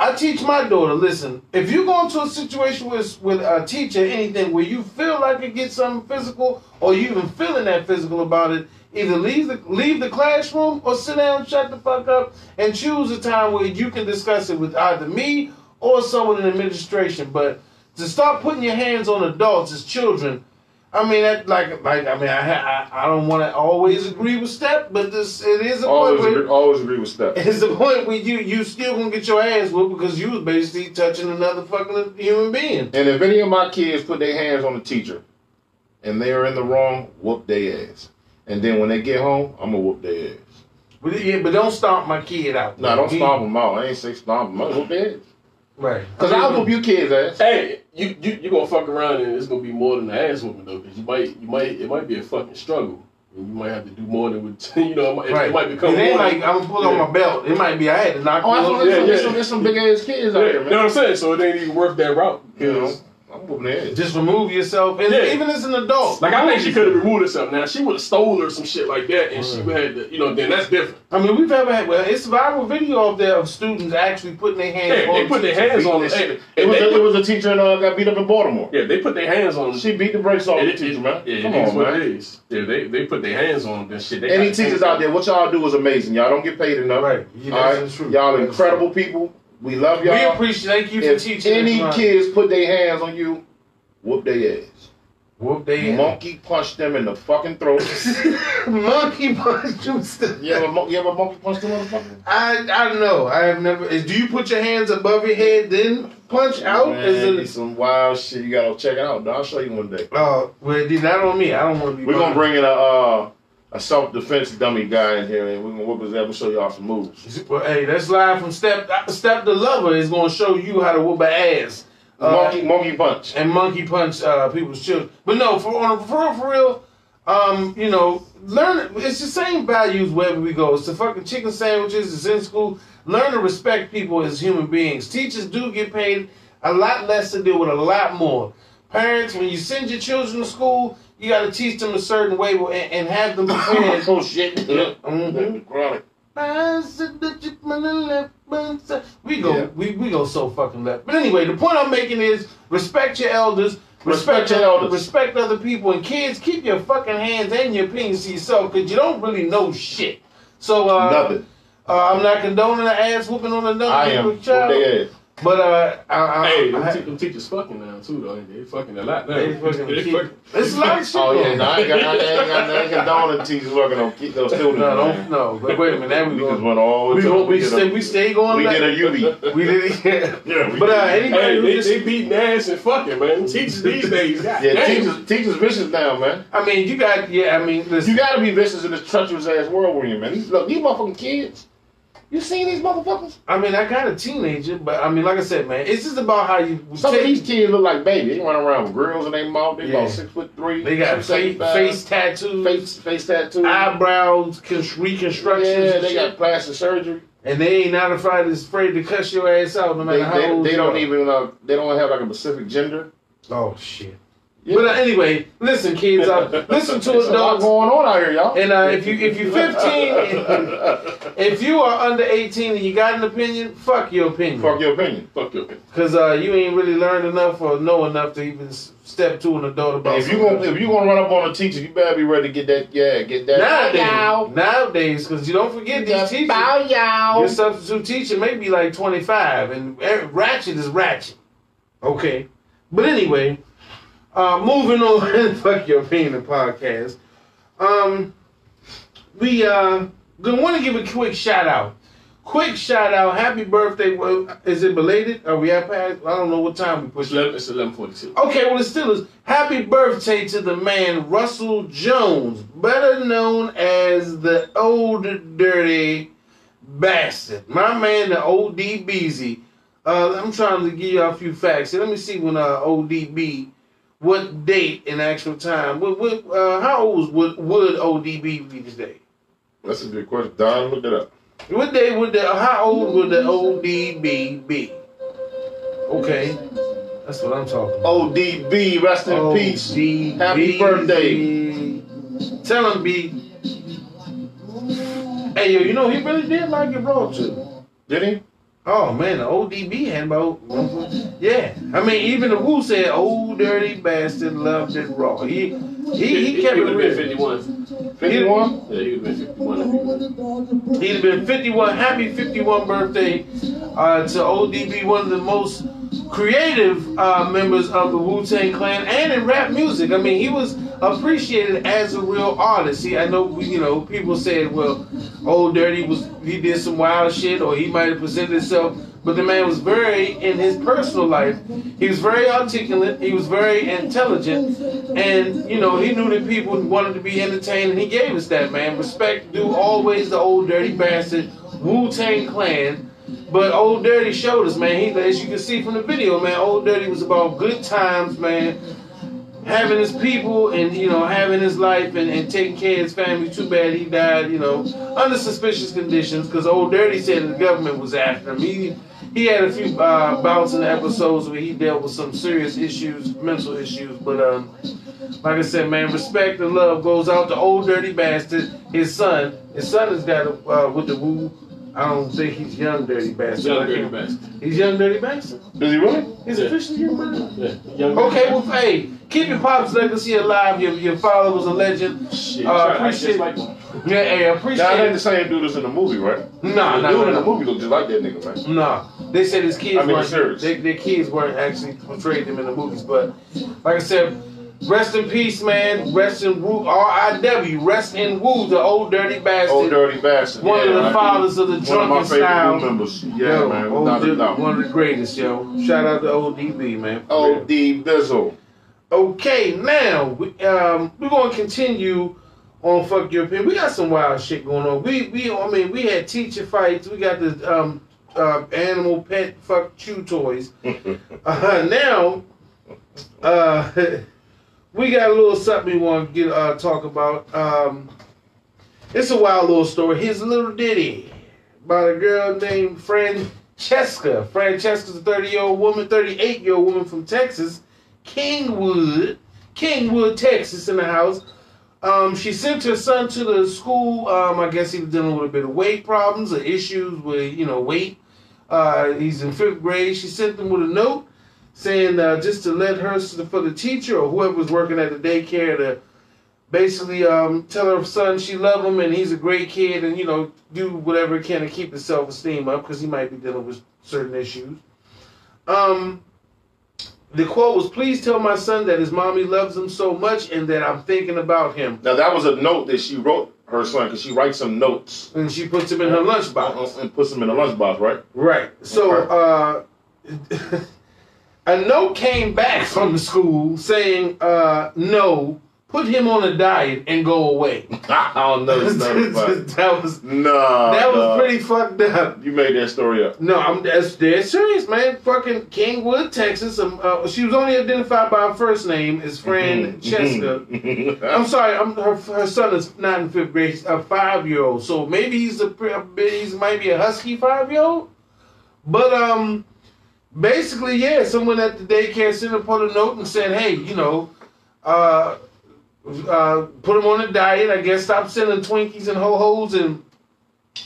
I teach my daughter. Listen, if you go into a situation with with a teacher, anything where you feel like it gets something physical, or you even feeling that physical about it, either leave the leave the classroom or sit down, shut the fuck up, and choose a time where you can discuss it with either me or someone in administration. But to start putting your hands on adults as children, I mean that like like I mean I I, I don't want to always agree with Step, but this it is a point Always where agree, always agree with Steph. it's the point where you you still gonna get your ass whooped because you was basically touching another fucking human being. And if any of my kids put their hands on the teacher and they are in the wrong, whoop their ass. And then when they get home, I'm gonna whoop their ass. But yeah, but don't stomp my kid out. Nah, don't He- stomp them out. I ain't say stomp them out. Whoop their ass. Right. Cause I'll whoop your kids' ass. Hey, you you you gonna fuck around and it's gonna be more than an ass whooping though, because you might you might it might be a fucking struggle, and you might have to do more than with you know it might, Right. it might become it ain't more. like than, I'm gonna pull on my belt. It might be I had to knock Oh, you that's what Yeah, there's, yeah. some, there's some big ass kids yeah, out you know what I'm saying? So it ain't even worth that route. You know, 'cause- I'm whooping their ass. Just remove yourself, and Yeah. even as an adult. Like I think she could have removed herself. Now she would have stole or some shit like that, and she would have to, you know, then that's different. I mean, we've ever had. Well, it's viral video up there of students actually putting their hands. Yeah, on they put their hands on. beating Hey, the shit. It was, they a, it was a teacher and uh, got beat up in Baltimore. yeah, they put their hands on. She beat the brakes off it, the teacher, man. Yeah, Come on, man. it is. Yeah, they they put their hands on them. Shit. They Any teachers out there, what y'all do is amazing. Y'all don't get paid enough. Right. Yeah, All that's right? the truth. Y'all That's incredible people. We love y'all. We appreciate. Thank you for if teaching. any us, man. kids put their hands on you, whoop their ass. whoop their Monkey punch them in the fucking throat. monkey punch you. still- you, ever, mon- you ever monkey punch the motherfucker? I I don't know. I have never. is- Do you put your hands above your head then punch out? Man, Is it's it? some wild shit. You gotta check it out. dog. I'll show you one day. Oh, well, dude, not on me. I don't want to be. We're gonna bring in a uh, a self defense dummy guy in here, and we're gonna whoop his ass and show y'all some moves. Well, hey, that's live from Step. Step the Lover is gonna show you how to whoop an ass. Uh, monkey monkey punch. and monkey punch uh, people's children. But no, for on for real, for real, um, you know, learn. It's the same values wherever we go. It's the fucking chicken sandwiches. It's in school. learn to respect people as human beings. Teachers do get paid a lot less to deal with a lot more. Parents, when you send your children to school, you got to teach them a certain way and, and have them prepared. oh shit. Mhm. Chronic. We go, Yeah. we, we go so fucking left. But anyway, the point I'm making is respect your elders, Respect your elders. respect other people, and kids, keep your fucking hands and your opinions to yourself because you don't really know shit. So uh, Nothing. uh, I'm not condoning the ass whooping on another I am. child, What they at? But uh, I, I, Hey, I, them, te- them teachers fucking now too though. They fucking a lot now. they fucking, They keep- fucking- it's a lot of shit. Oh yeah, no. I ain't got, I ain't got, I ain't condoning teachers working on keep those students. no, man. don't, no. But wait a minute, now we We just went all We, the go, we, did stay, a- we stay going we left. did a UV. We did it. Yeah, we But uh, did. anybody Hey, who they, just, they beating ass and fucking man. Teachers these days, God Yeah, damn. teachers, teachers vicious now, man. I mean, you got, yeah, I mean, listen. You gotta be vicious in this treacherous ass world we're in, man. These, look, these motherfucking kids. You seen these motherfuckers? I mean, I got a teenager, but I mean, like I said, man, it's just about how you Some take- of these kids look like babies. They run around with grills in their mouth. They Yeah. about six foot three. They got face, 275, face tattoos, face, face tattoos. eyebrows, con- reconstructions, Yeah, they got plastic surgery. and they ain't not afraid, afraid to cuss your ass out no matter They, how they, old they don't are. even uh, they don't have like a specific gender. Oh shit! Yeah. But uh, anyway, listen, kids, uh, listen to There's a lot adults. going on out here, y'all. And uh, if you if you're 15, if you are under 18 and you got an opinion, fuck your opinion. Fuck your opinion. Fuck your opinion. Cause uh, you ain't really learned enough or know enough to even step to an adult about. If you something gonna if you gonna run up on a teacher, you better be ready to get that yeah get that nowadays, nowadays, because you don't forget these teachers. bow yow. Your substitute teacher may be like 25, and eh, ratchet is ratchet. Okay, but anyway, uh, moving on. fuck your opinion, the podcast. Um, we uh gonna want to give a quick shout out. Quick shout out, happy birthday. Well, is it belated? Are we at past? I don't know what time we push It's eleven forty-two. Okay, well, it still is. Happy birthday to the man Russell Jones, better known as the old dirty bastard. My man, the ODBZ. Uh, I'm trying to give you a few facts. Let me see when uh, ODB, what date and actual time. What, what, uh, how old would, would ODB be today? That's a good question. Don, look it up. What day would the, how old would the ODB be? Okay, that's what I'm talking about. ODB, rest in Oh, peace. D- Happy B- birthday. Tell him, B. Hey, yo, you know, he really did like it raw, too. Did he? Oh, man, the ODB had about. Yeah. I mean, even the Who said, old dirty bastard loved it raw. He he, he kept he it real. fifty-one. 51? Yeah, he would have been fifty-one. if he was- been 51. Happy 51 birthday uh, to ODB, one of the most creative uh, members of the Wu Tang Clan and in rap music. I mean, he was appreciated as a real artist. He, I know, you know, people said, well, Old Dirty was he did some wild shit or he might have presented himself. But the man was very, in his personal life, he was very articulate, he was very intelligent, and, you know, he knew that people wanted to be entertained, and he gave us that, man. Respect Do always the old dirty bastard, Wu Tang Clan. But Old Dirty showed us, man. He, as you can see from the video, man, Old Dirty was about good times, man. Having his people and you know having his life and, and taking care of his family. Too bad he died, you know, under suspicious conditions because Old Dirty said the government was after him. He he had a few uh, bouts episodes where he dealt with some serious issues, mental issues. But um, like I said, man, respect and love goes out to Old Dirty Bastard. His son, his son has got uh, with the Woo. I don't think he's young dirty bastard. Young dirty can't- bastard. He's young dirty bastard. Is he really? He's Yeah. officially young dirty. Yeah, young. Okay, well, hey, keep your pop's legacy alive. Your your father was a legend. Shit, Uh, try to act appreciate- just like. Yeah, hey, Now, that ain't appreciate. the same dude that's in the movie, right? Nah, the nah, dude nah, in the movie look just like that nigga, man. Nah, they said his kids I mean, weren't. serious. They, their kids weren't actually portrayed them in the movies, but like I said, rest in peace, man. Rest in Woo. R I W. Rest in Woo, the old dirty bastard. Old dirty bastard. One of the fathers of the One of drunken my favorite style. members. Yeah, yo, man. old Without a Dirty- doubt. one of the greatest, yo. Shout out to ODB, man. OD Bizzle. Okay, now we, um, we're gonna continue on fuck your opinion. We got some wild shit going on. We we I mean we had teacher fights. We got the um uh, animal pet fuck chew toys. Uh, now uh, we got a little something we want to get uh, talk about. Um, it's a wild little story. Here's a little ditty by a girl named Francesca. Francesca's a 30 year old woman, 38 year old woman from Texas, Kingwood, Kingwood, Texas, in the house. Um, she sent her son to the school. Um, I guess he was dealing with a bit of weight problems or issues with, you know, weight. Uh, he's in fifth grade. She sent him with a note saying uh, just to let her, for the teacher or whoever was working at the daycare, to basically um, tell her son she love him and he's a great kid and, you know, do whatever he can to keep his self esteem up because he might be dealing with certain issues. Um, the quote was, "Please tell my son that his mommy loves him so much and that I'm thinking about him." Now that was a note that she wrote her son because she writes some notes And she puts him in her lunchbox. and puts them in a lunchbox, right? Right. So, uh, a note came back from the school saying, uh, "No, put him on a diet and go away." I don't know. That was Nah, that was pretty fucked up. You made that story up. No, I'm that's dead serious, man. Fucking Kingwood, Texas. Um, uh, she was only identified by her first name as Mm-hmm. Francesca. I'm sorry, I'm, her her son is not in fifth grade. A five year old, so maybe he's a, he's might be a husky five year old. But um, basically, yeah, someone at the daycare sent put a note and said, hey, you know, uh, uh, put him on a diet. I guess stop sending Twinkies and ho hos and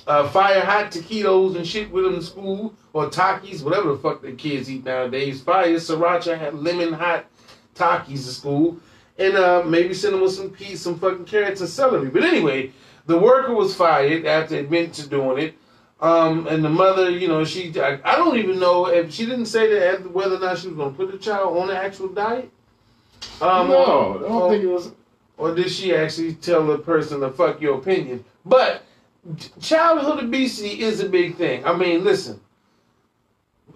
uh, fire hot taquitos and shit with them in school or Takis, whatever the fuck the kids eat nowadays. Fire sriracha had lemon hot Takis to school, and uh, maybe send them with some peas, some fucking carrots and celery. But anyway, the worker was fired after admitting to doing it. Um, and the mother, you know, she I, I don't even know if she didn't say that whether or not she was gonna put the child on the actual diet. Um, no, or- I don't think it was. or did she actually tell the person to fuck your opinion? But childhood obesity is a big thing. I mean, listen.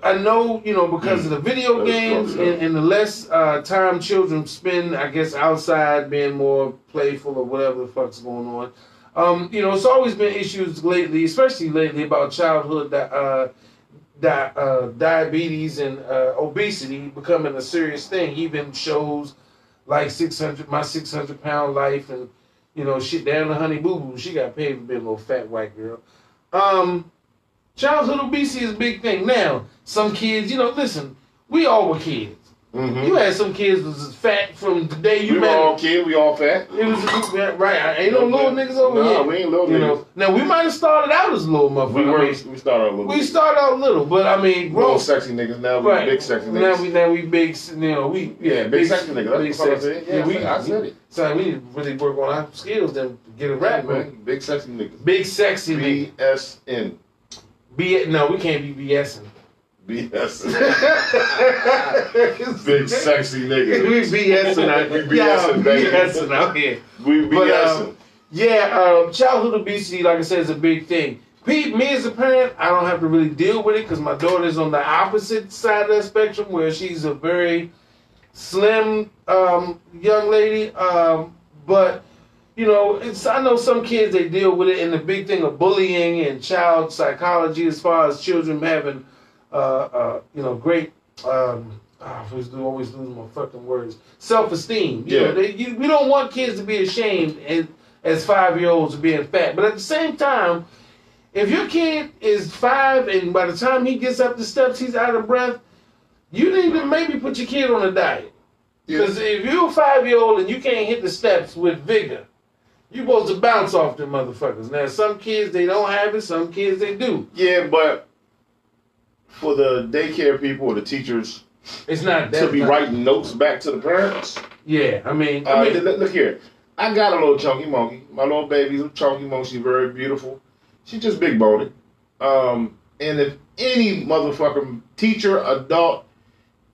I know, you know, because of the video That's games and, and the less uh, time children spend, I guess, outside being more playful or whatever the fuck's going on. Um, you know, it's always been issues lately, especially lately, about childhood di- uh, di- uh, diabetes and uh, obesity becoming a serious thing. Even shows like 600, my 600 pound life and, you know, shit down the Honey Boo Boo. She got paid for being a little fat white girl. Um, childhood obesity is a big thing. Now, some kids, you know, listen, we all were kids. Mm-hmm. You had some kids was fat from the day you we met. all kid, we all fat. It was right. I Ain't no little niggas over Nah, here. we ain't little you niggas. know. Now we might have started out as little motherfuckers. We I were. mean, We started a little. we started out little, but I mean, little bro, sexy niggas. Now we right. big sexy niggas. Now we now we big, you know, we yeah, big sexy niggas. That's what I sexy. said. Yeah, we, I said it. So we need to really work on our skills then get a rap, Right, man. Big sexy niggas. Big sexy nigga. BSN. B no, we can't be BSing. BSN. Big sexy nigga. we. BSing out We here. BSing, Yeah, baby. BSing out here. We But, BSing. um, Yeah, um, childhood obesity, like I said, is a big thing. Pete, me as a parent, I don't have to really deal with it because my daughter's on the opposite side of that spectrum, where she's a very slim um, young lady. Um, but you know, it's I know some kids they deal with it, and the big thing of bullying and child psychology, as far as children having, uh, uh, you know, great. Um, I always, always lose my fucking words. Self esteem. You Yeah. know, they, you, we don't want kids to be ashamed as, as five year olds of being fat. But at the same time, if your kid is five and by the time he gets up the steps he's out of breath, you need to maybe put your kid on a diet. Because if you're a five year old and you can't hit the steps with vigor, you're supposed to bounce off them motherfuckers. Now, some kids they don't have it, some kids they do. Yeah, but for the daycare people or the teachers It's not that to be not- writing notes back to the parents. Yeah, I mean, Uh, I mean, look, look here. I got a little chunky monkey. My little baby's a chunky monkey. She's very beautiful. She's just big boned. Um, and if any motherfucking teacher, adult,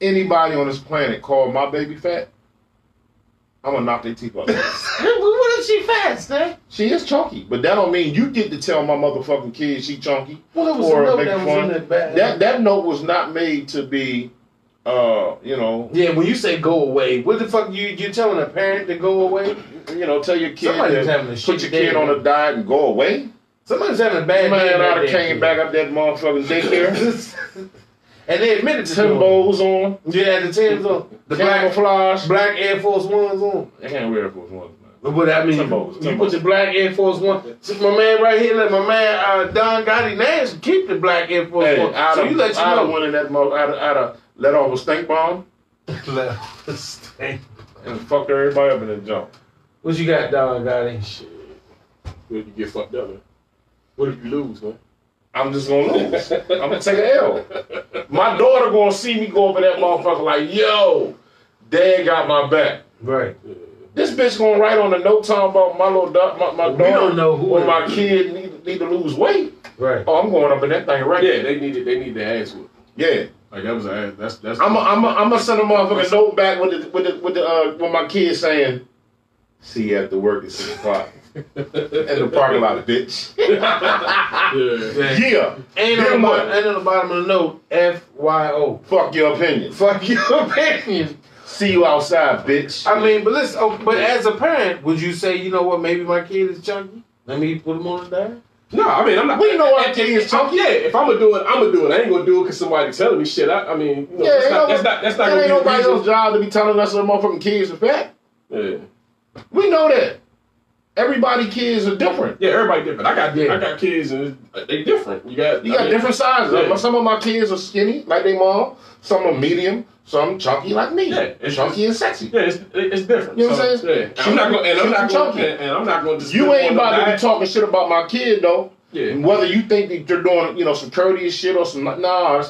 anybody on this planet called my baby fat, I'm gonna knock their teeth out. what is she fast, eh? she is chunky, but that don't mean you get to tell my motherfucking kid she chunky. Well, it was Or a note make that was fun. in that bag. That that note was not made to be, uh, you know, yeah, when you say go away, what the fuck you you telling a parent to go away? you know, tell your kid Somebody's to having a put your day, kid on a diet and go away. Somebody's having a bad day. Man, that I'd have came kid. back up that motherfucking daycare. and they admitted to doing it. Timbos on, Yeah, the Timbs on. The black, camouflage. black Air Force Ones on. I can't wear Air Force Ones, man. But I mean, Timbos, you Timbos. put the black Air Force One. See, my man right here, let my man uh, Don Gotti Nash, keep the black Air Force Hey, One. So have, you let you I'd have know. went in that mother, I'd, have- I'd let off a stink bomb Let us stay. and fuck everybody up in the jump. What you got, Don Gotti? Shit. What if you get fucked up, man? What if you lose, man? I'm just gonna lose. I'm gonna take an L. My daughter gonna see me go up in that motherfucker like, yo, dad got my back. Right. This bitch gonna write on the note talking about my little da- my, my We daughter don't know who or my kid need, need to lose weight. Right. Oh, I'm going up in that thing right Yeah, they need needed they need the ass whoop. Yeah. Like that was a ass. That's that's. I'm i I'm i am gonna send a motherfucking note back with the with the with the uh with my kids saying, "See you after work at six o'clock in the parking lot, bitch." yeah. Yeah. yeah. And on, the what? and on the bottom of the note, F Y O. Fuck your opinion. Fuck your opinion. See you outside, bitch. I mean, but listen. Oh, but as a parent, would you say, you know what? Maybe my kid is chunky. Let me put him on the diet. No, I mean I'm not. We know our kid is chunky. Yeah, if I'm gonna do it, I'm gonna do it. I ain't gonna do it because somebody telling me shit. I, I mean, you know, yeah, that's, not, no- that's not that's not gonna ain't be the nobody reason. else's job to be telling us that motherfucking kids are fat. Yeah, We know that. Everybody kids are different. yeah, everybody different. I got Yeah. I got kids and they different. You got You I got mean, different sizes. Yeah. Some of my kids are skinny, like they mom. Some are medium. Some chunky, like me. Yeah, it's chunky and sexy. Yeah, it's, it's different. You know what I'm saying? Yeah, and I'm not going and I'm not going chunky. and, and I'm not going to. You ain't about to be talking shit about my kid though. Yeah. Whether you think that you're doing, you know, some courteous shit or some nah,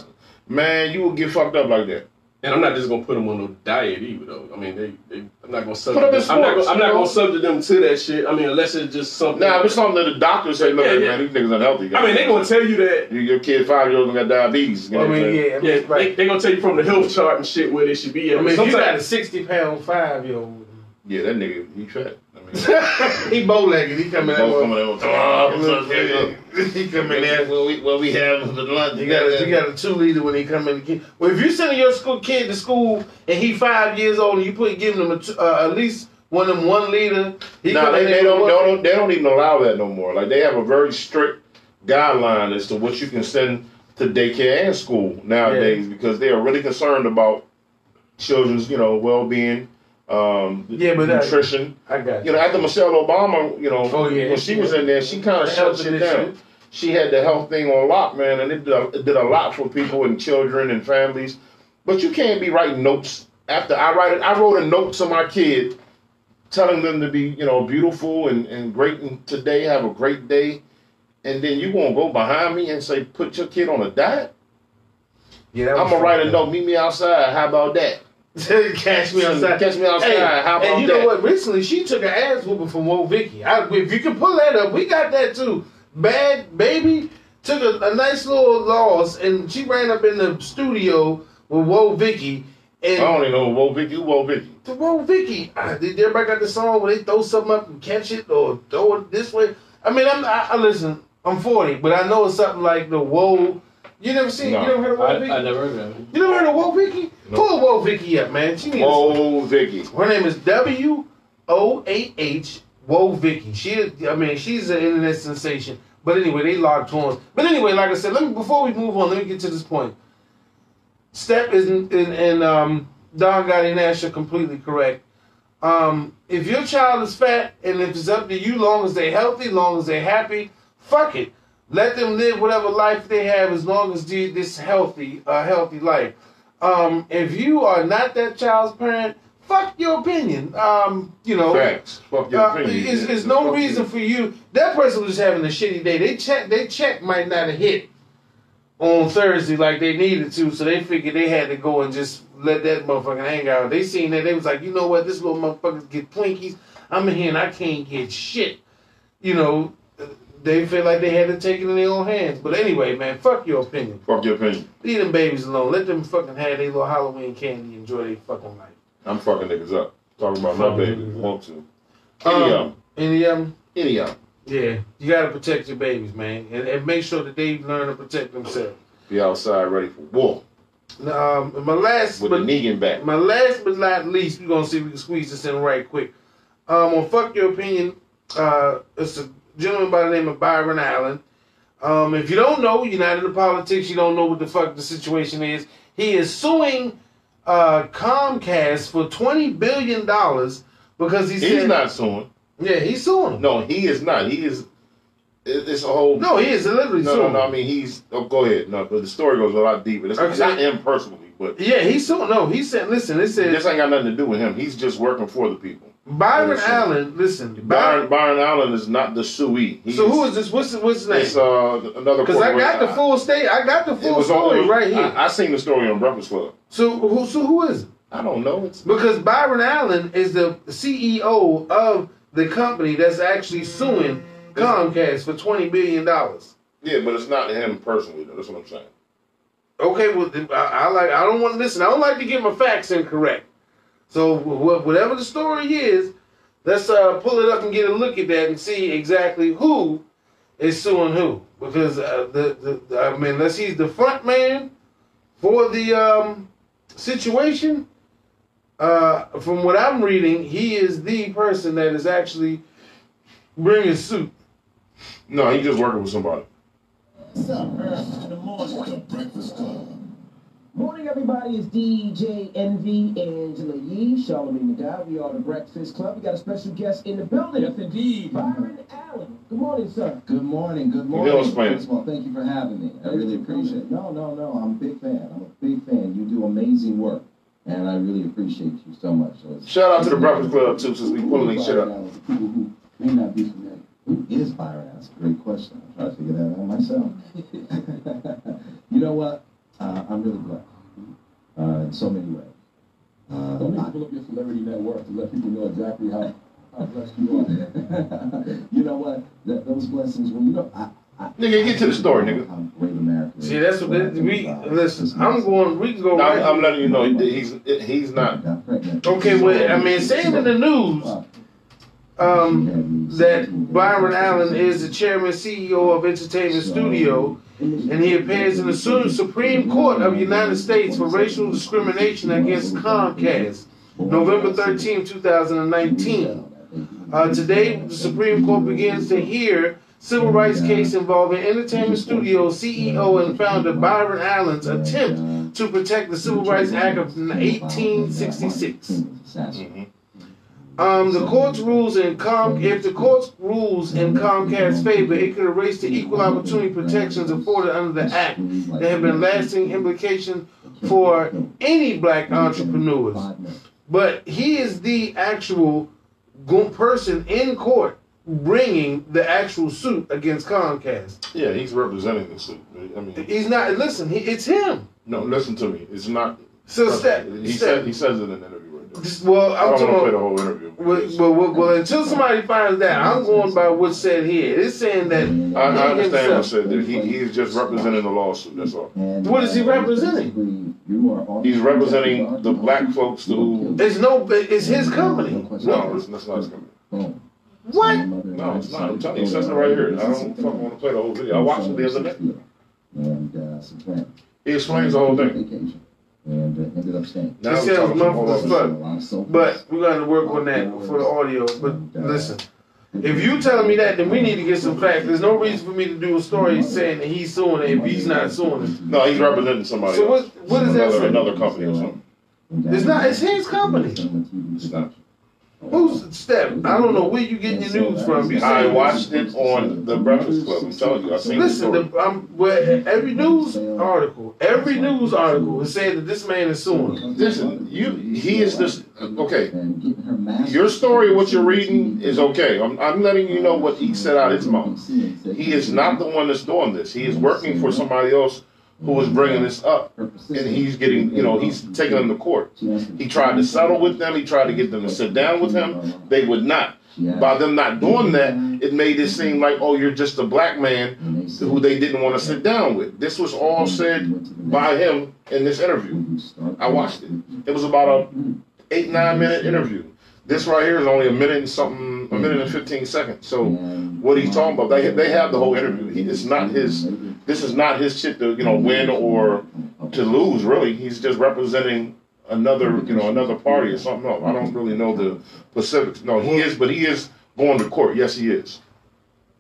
man, you will get fucked up like that. And I'm not just gonna put them on no diet either, though. I mean, they, they I'm not gonna subject. them in Them, I'm not, gonna, I'm not gonna subject them to that shit. I mean, unless it's just something. Now, if it's something that the doctors say, look, Yeah, yeah. man, these niggas unhealthy. I mean, they gonna tell you that. You- your kid five year old got diabetes. You know I what mean, saying? yeah, I mean, Yeah, right. they, they gonna tell you from the health chart and shit where they should be at. I mean, if you got a sixty pound five year old, yeah, that nigga, he fat. He bow legged. He coming out. coming out. Oh. He coming there. What we what we have for the lunch? You got a, you got a two liter when he come in. The kid. Well, if you sending your school kid to school and he five years old and you put giving him a uh, at least one of them one liter, he come they, they don't, with they one- don't they don't even allow that no more. Like they have a very strict guideline as to what you can send to daycare and school nowadays because they are really concerned about children's you know well being, um, Yeah, but nutrition. I got You know, after Michelle Obama, you know, Oh, yeah. when she was in there, she kind of shut shit initiative. down. She had the health thing on lock, man, and it did, a, it did a lot for people and children and families. But you can't be writing notes after I write it. I wrote a note to my kid, telling them to be, you know, beautiful and, and great and today, have a great day. And then you gonna go behind me and say, put your kid on a diet? Yeah, I'm gonna write a note, meet me outside. How about that? Catch me outside. Catch me outside. Hey, How about and you that? know what? Recently, she took an ass whooping from Woah Vicky. I, if you can pull that up, we got that too. Bad baby took a, a nice little loss, and she ran up in the studio with Woah Vicky. And I don't even know Woah Vicky, Woah Vicky. the Woah Vicky, did everybody got the song where they throw something up and catch it or throw it this way? I mean, I'm, I, I listen. I'm 40, but I know it's something like the Whoa. You never seen? No. you never heard of Whoa I, Vicky? I never heard of it. You never heard of Woah Vicky? No. Pull Woah Vicky up, man. She needs Woah Vicky. her name is W O A H Woah Vicky. She, I mean, she's an internet sensation. But anyway, they locked horns. But anyway, like I said, let me before we move on, let me get to this point. Step is in, in, in um, Don Gotti Nash are completely correct. Um, if your child is fat and if it's up to you, long as they're healthy, long as they're happy, fuck it. Let them live whatever life they have as long as they this healthy, uh, healthy life. Um, if you are not that child's parent, fuck your opinion. Um, you know, Facts. Fuck your uh, opinion. It's no Fuck reason you. for you. That person was having a shitty day. They check. They check might not have hit on Thursday like they needed to, so they figured they had to go and just let that motherfucker hang out. They seen that they was like, you know what, this little motherfucker get Twinkies. I'm in here and I can't get shit. You know, they feel like they had to take it in their own hands. But anyway, man, fuck your opinion. Fuck your opinion. Leave them babies alone. Let them fucking have their little Halloween candy. Enjoy their fucking life. I'm fucking niggas up. Talking about my baby. Want to. Any of them. Um, any um, Any of them. yeah, you gotta protect your babies, man, and, and make sure that they learn to protect themselves. Be outside ready for war. Um, my last, With but the Negan back. my last but not least, we're gonna see if we can squeeze this in right quick. Um, on fuck your opinion, uh, it's a gentleman by the name of Byron Allen. Um, if you don't know, you're not into politics, you don't know what the fuck the situation is. He is suing uh, Comcast for twenty billion dollars because he He's said not suing. Yeah, he's suing him. No, he is not. He is. It's a whole. No, he is literally no, no, suing no. I mean, he's. Oh, go ahead. No, but the story goes a lot deeper. It's, it's not him personally, but Yeah, he's suing. No, he said, listen, it says this ain't got nothing to do with him. He's just working for the people. Byron Listen. Allen. Listen, Byron, Byron. Byron Allen is not the suey. He's, So who is this? What's his, what's his It's uh another. Because I got the full state. I got the full story right here. I, I seen the story on Breakfast Club. so who? So who is it? I don't know. It's Because Byron Allen is the CEO of the company that's actually suing Comcast for twenty billion dollars. yeah, but it's not him personally. Though. That's what I'm saying. Okay, well, I, I like. I don't want to listen. I don't like to get my facts incorrect. So wh- whatever the story is, let's uh, pull it up and get a look at that and see exactly who is suing who. Because uh, the, the, the I mean, unless he's the front man for the um, situation, uh, from what I'm reading, he is the person that is actually bringing suit. No, he's just working with somebody. What's up, Earth? In the morning, the Breakfast Club. Morning, everybody. It's DJ Envy Angela Yee, Charlamagne tha God. We are the Breakfast Club. We got a special guest in the building. Yes, indeed. Byron Allen. Good morning, sir. Good morning, good He'll morning. explain it. First of all, thank you for having me. I really appreciate it. No, no, no, I'm a big fan. I'm a big fan. You do amazing work, and I really appreciate you so much. So Shout out to the Breakfast Club too, since we pulling these shit Byron up. Allen, for People who may not be familiar. Who is Byron Allen? That's a great question. I'm trying to figure that out myself. you know what? Uh, I'm really blessed uh, in so many ways. Uh, Don't need to pull up your celebrity network to let people know exactly how, how blessed you are. you know what? That, those blessings, when you know, I, I, Nigga, get to the story, nigga. How great America. See, that's what I we think about it. listen. I'm going. We can go right. I'm, I'm letting you know he's he's not. Got pregnant. Okay, well, I mean, saying in the news um, that Byron Allen is the chairman CEO of Entertainment Studio, and he appears in the Su- Supreme Court of the United States for racial discrimination against Comcast, November 13, 2019. Uh, today, the Supreme Court begins to hear civil rights case involving Entertainment Studio CEO and founder Byron Allen's attempt to protect the Civil Rights Act of 1866. Mhm. Um, the court's rules in Com if the court's rules in Comcast's favor, it could erase the equal opportunity protections afforded under the act that have been lasting implications for any black entrepreneurs. But he is the actual go- person in court bringing the actual suit against Comcast. Yeah, he's representing the suit. I mean, He's not. Listen, he, it's him. no, listen to me. It's not. So step. he step. said he says it in an interview right there. This- well, I I'm talking play the whole interview. Well, well, well, well, until somebody finds that, I'm going by what's said here. It's saying that I, I understand himself- what said there. He he's just representing the lawsuit. That's all. What is he representing? He's representing the black folks who. It's no, it's his company. No, it's, that's not his company. What? No, it's not. I'm telling you, it says it right here. I don't fucking want to play the whole video. I watched it the other day. And some family. He explains the whole thing. Vacation. And uh, ended up staying. Now It sounds talking muffled as fuck. this. A lot of soap But we're going to work on that for the audio. But listen, if you telling me that, then we need to get some facts. There's no reason for me to do a story saying that he's suing it if he's not suing it. No, he's representing somebody So what? What is that? Another, say? another company or something. It's not. It's his company. It's not. Who's Step? I don't know where you getting your news from. You I watched it on the Breakfast Club. I'm telling you, I seen the Listen, story. the, well, every news article, every news article is saying that this man is suing. him. Listen, you he is this okay. And getting her master's Your story, what you're reading, is okay. I'm, I'm letting you know what he said out his mouth. He is not the one that's doing this. He is working for somebody else who is bringing this up, and he's getting, you know, he's taking them to court. He tried to settle with them. He tried to get them to sit down with him. They would not. By them not doing that, it made it seem like, oh, you're just a black man who they didn't want to sit down with. This was all said by him in this interview. I watched it. It was about a eight nine minute interview. This right here is only a minute and something, a minute and fifteen seconds. So what he's talking about, they they have the whole interview. He, it's not his. This is not his shit to you know win or to lose. Really, he's just representing another you know another party or something else. I don't really know the specifics. No, he is, but he is going to court. Yes, he is.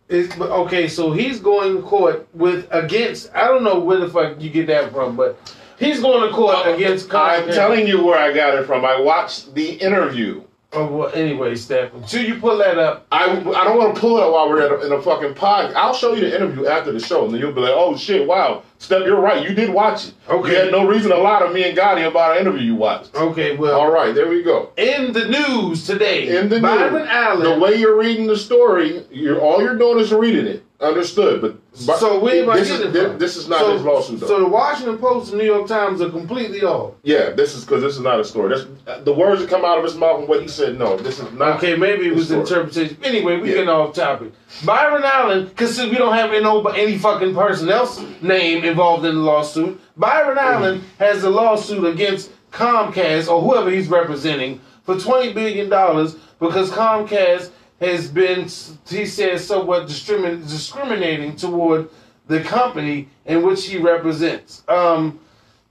It's, but okay, so he's going to court with against. I don't know where the fuck you get that from, but he's going to court against. I'm telling you where I got it from. I watched the interview. Oh, well, anyway, Steph, until you pull that up, I, I don't want to pull it up while we're at a, in a fucking pod. I'll show you the interview after the show, and then you'll be like, "Oh shit, wow, Steph, you're right. You did watch it. Okay. You had no reason to lie to me and Gotti about an interview you watched. okay, well, All right, there we go. in the news today, In the Byron news, Allen. the way you're reading the story, you're all you're doing is reading it. Understood, but, but so where am I this getting is this, from? this is not so, his lawsuit though. So the Washington Post and New York Times are completely off. yeah, this is because this is not a story. That's the words that come out of his mouth and what he said. No, this is not. Okay, maybe it was story. interpretation. Anyway, we Yeah. getting off topic. Byron Allen, because we don't have any, any fucking person else name involved in the lawsuit. Byron Mm-hmm. Allen has a lawsuit against Comcast or whoever he's representing for twenty billion dollars because Comcast has been, he says, somewhat discrimin- discriminating toward the company in which he represents. Um,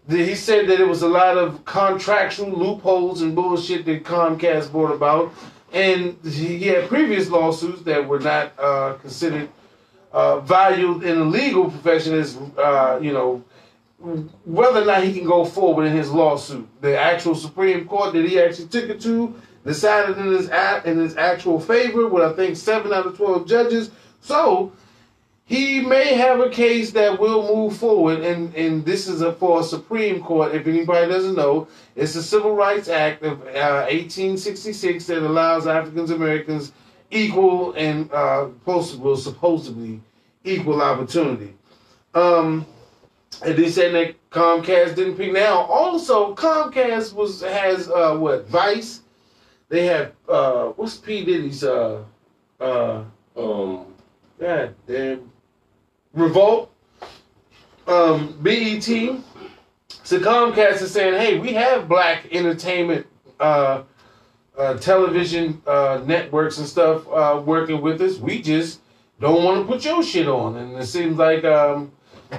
the, he said that it was a lot of contractual loopholes and bullshit that Comcast brought about, and he he had previous lawsuits that were not uh, considered uh, valued in the legal profession as uh, you know whether or not he can go forward in his lawsuit. The actual Supreme Court that he actually took it to decided in his in his actual favor with I think seven out of twelve judges. So he may have a case that will move forward, and, and this is a, for a Supreme Court. If anybody doesn't know, it's the Civil Rights Act of uh, 1866 that allows Africans Americans equal and uh, well, supposedly equal opportunity. Um, and they said that Comcast didn't pick. Now, also Comcast was has uh, what Vice. They have uh, what's P Diddy's uh uh Um, God damn. Revolt. Um, BET. So Comcast is saying, hey, we have black entertainment uh, uh, television uh, networks and stuff uh, working with us. We just don't want to put your shit on. And it seems like um,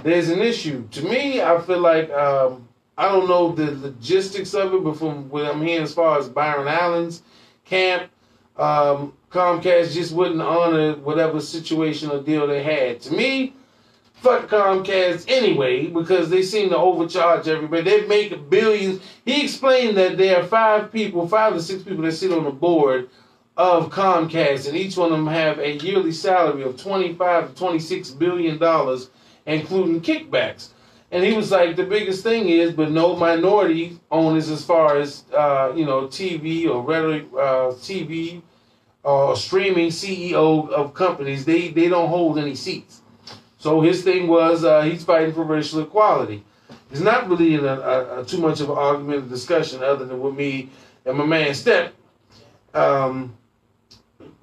there's an issue. To me, I feel like um, I don't know the logistics of it, but from what I'm hearing as far as Byron Allen's camp, um, Comcast just wouldn't honor whatever situation or deal they had. To me, fuck Comcast anyway because they seem to overcharge everybody. They make billions. He explained that there are five people, five to six people that sit on the board of Comcast, and each one of them have a yearly salary of twenty-five to twenty-six billion dollars, including kickbacks. And he was like, the biggest thing is, but no minority owners as far as uh, you know, TV or regular uh, TV or streaming CEO of companies. They they don't hold any seats. So his thing was uh, he's fighting for racial equality. It's not really in a, a, a too much of an argument or discussion other than with me and my man Step um,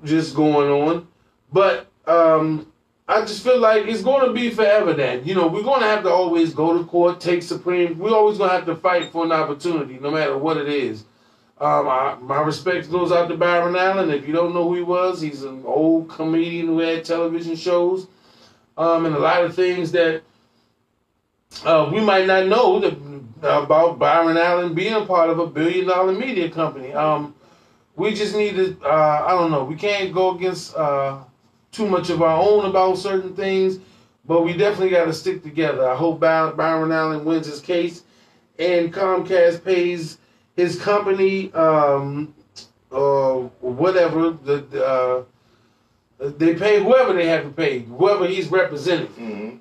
just going on. But um, I just feel like it's going to be forever that. You know, we're going to have to always go to court, take Supreme. We're always going to have to fight for an opportunity, no matter what it is. Um, I, my respect goes out to Byron Allen. If you don't know who he was, he's an old comedian who had television shows um, and a lot of things that uh, we might not know that, about Byron Allen being part of a billion dollar media company. Um, we just need to, uh, I don't know, we can't go against uh, too much of our own about certain things, but we definitely got to stick together. I hope By- Byron Allen wins his case and Comcast pays his company, um, uh, whatever, the, the, uh, they pay whoever they have to pay, whoever he's representing. Mhm.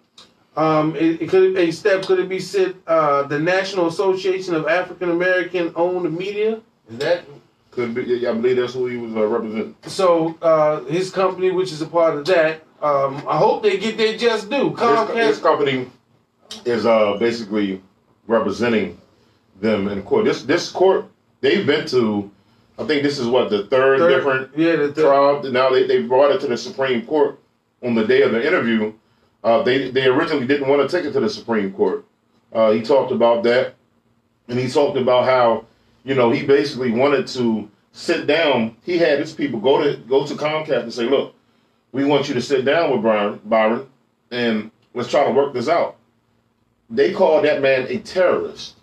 Um, it, it could a step could it be said uh, the National Association of African American Owned Media? Is that Could be. Yeah, I believe that's who he was uh, representing. so? Uh, his company, which is a part of that, um, I hope they get their just due. Comcast. his company is uh, basically representing them in court. This this court they've been to. I think this is what the third, Third- different yeah, the, the, trial. Now they, they brought it to the Supreme Court on the day of the interview. Uh, they they originally didn't want to take it to the Supreme Court. Uh, he talked about that, and he talked about how you know he basically wanted to sit down. He had his people go to go to Comcast and say, "Look, we want you to sit down with Byron, Byron, and let's try to work this out." They called that man a terrorist,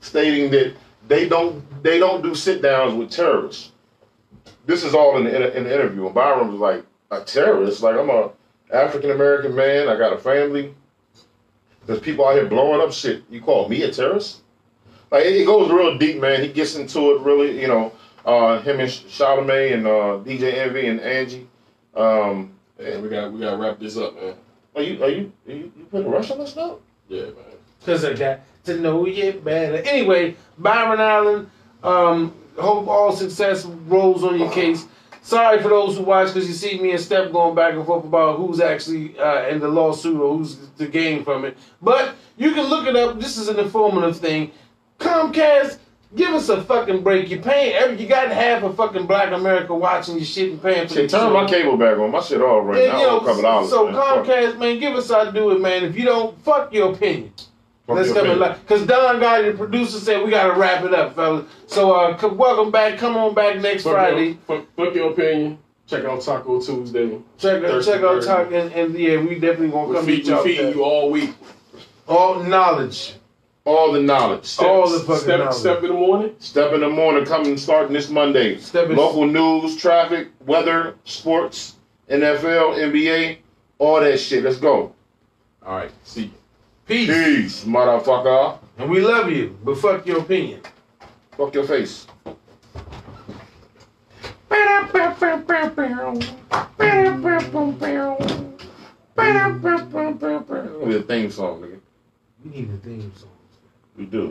stating that they don't they don't do sit downs with terrorists. This is all in the, in the interview, and Byron was like, "A terrorist? Like I'm a African American man. I got a family. There's people out here blowing up shit. You call me a terrorist?" Like it, it goes real deep, man. He gets into it really, you know. Uh, him and Charlamagne and uh, DJ Envy and Angie. Um, Man, we got we got to wrap this up, man. are you are you are you, you putting Rush on this now? Yeah, man. Cause I got to know you better. Anyway, Byron Allen, um, hope all success rolls on your case. Sorry for those who watch, because you see me and Steph going back and forth about who's actually uh, in the lawsuit or who's to gain from it. But you can look it up. This is an informative thing. Comcast, give us a fucking break. You're paying. Every, you got half of fucking Black America watching your shit and paying for Shit, the turn my cable back on. My shit all right Yeah, now. yo, a couple dollars. so man. Fuck. Comcast, man, give us our do it, man. If you don't, fuck your opinion. Fuck Let's your come opinion. alive. Because Don Gotti, the producer, said we got to wrap it up, fellas. So uh, c- welcome back. Come on back next Fuck Friday. Your, fuck, fuck your opinion. Check out Taco Tuesday. Check out, Thirsty check out Thursday. Talk and, and yeah, we definitely gonna We're come feed, meet y'all. we're feeding you all week. All knowledge. All the knowledge. Step, All the fucking step, knowledge. step in the morning. Step in the morning, coming starting this Monday. Step in- Local news, traffic, weather, sports, NFL, NBA, all that shit. Let's go. All right. See you. Peace. Peace, motherfucker. And we love you, but fuck your opinion. Fuck your face. It'll be a theme song, nigga. We need a theme song. We do.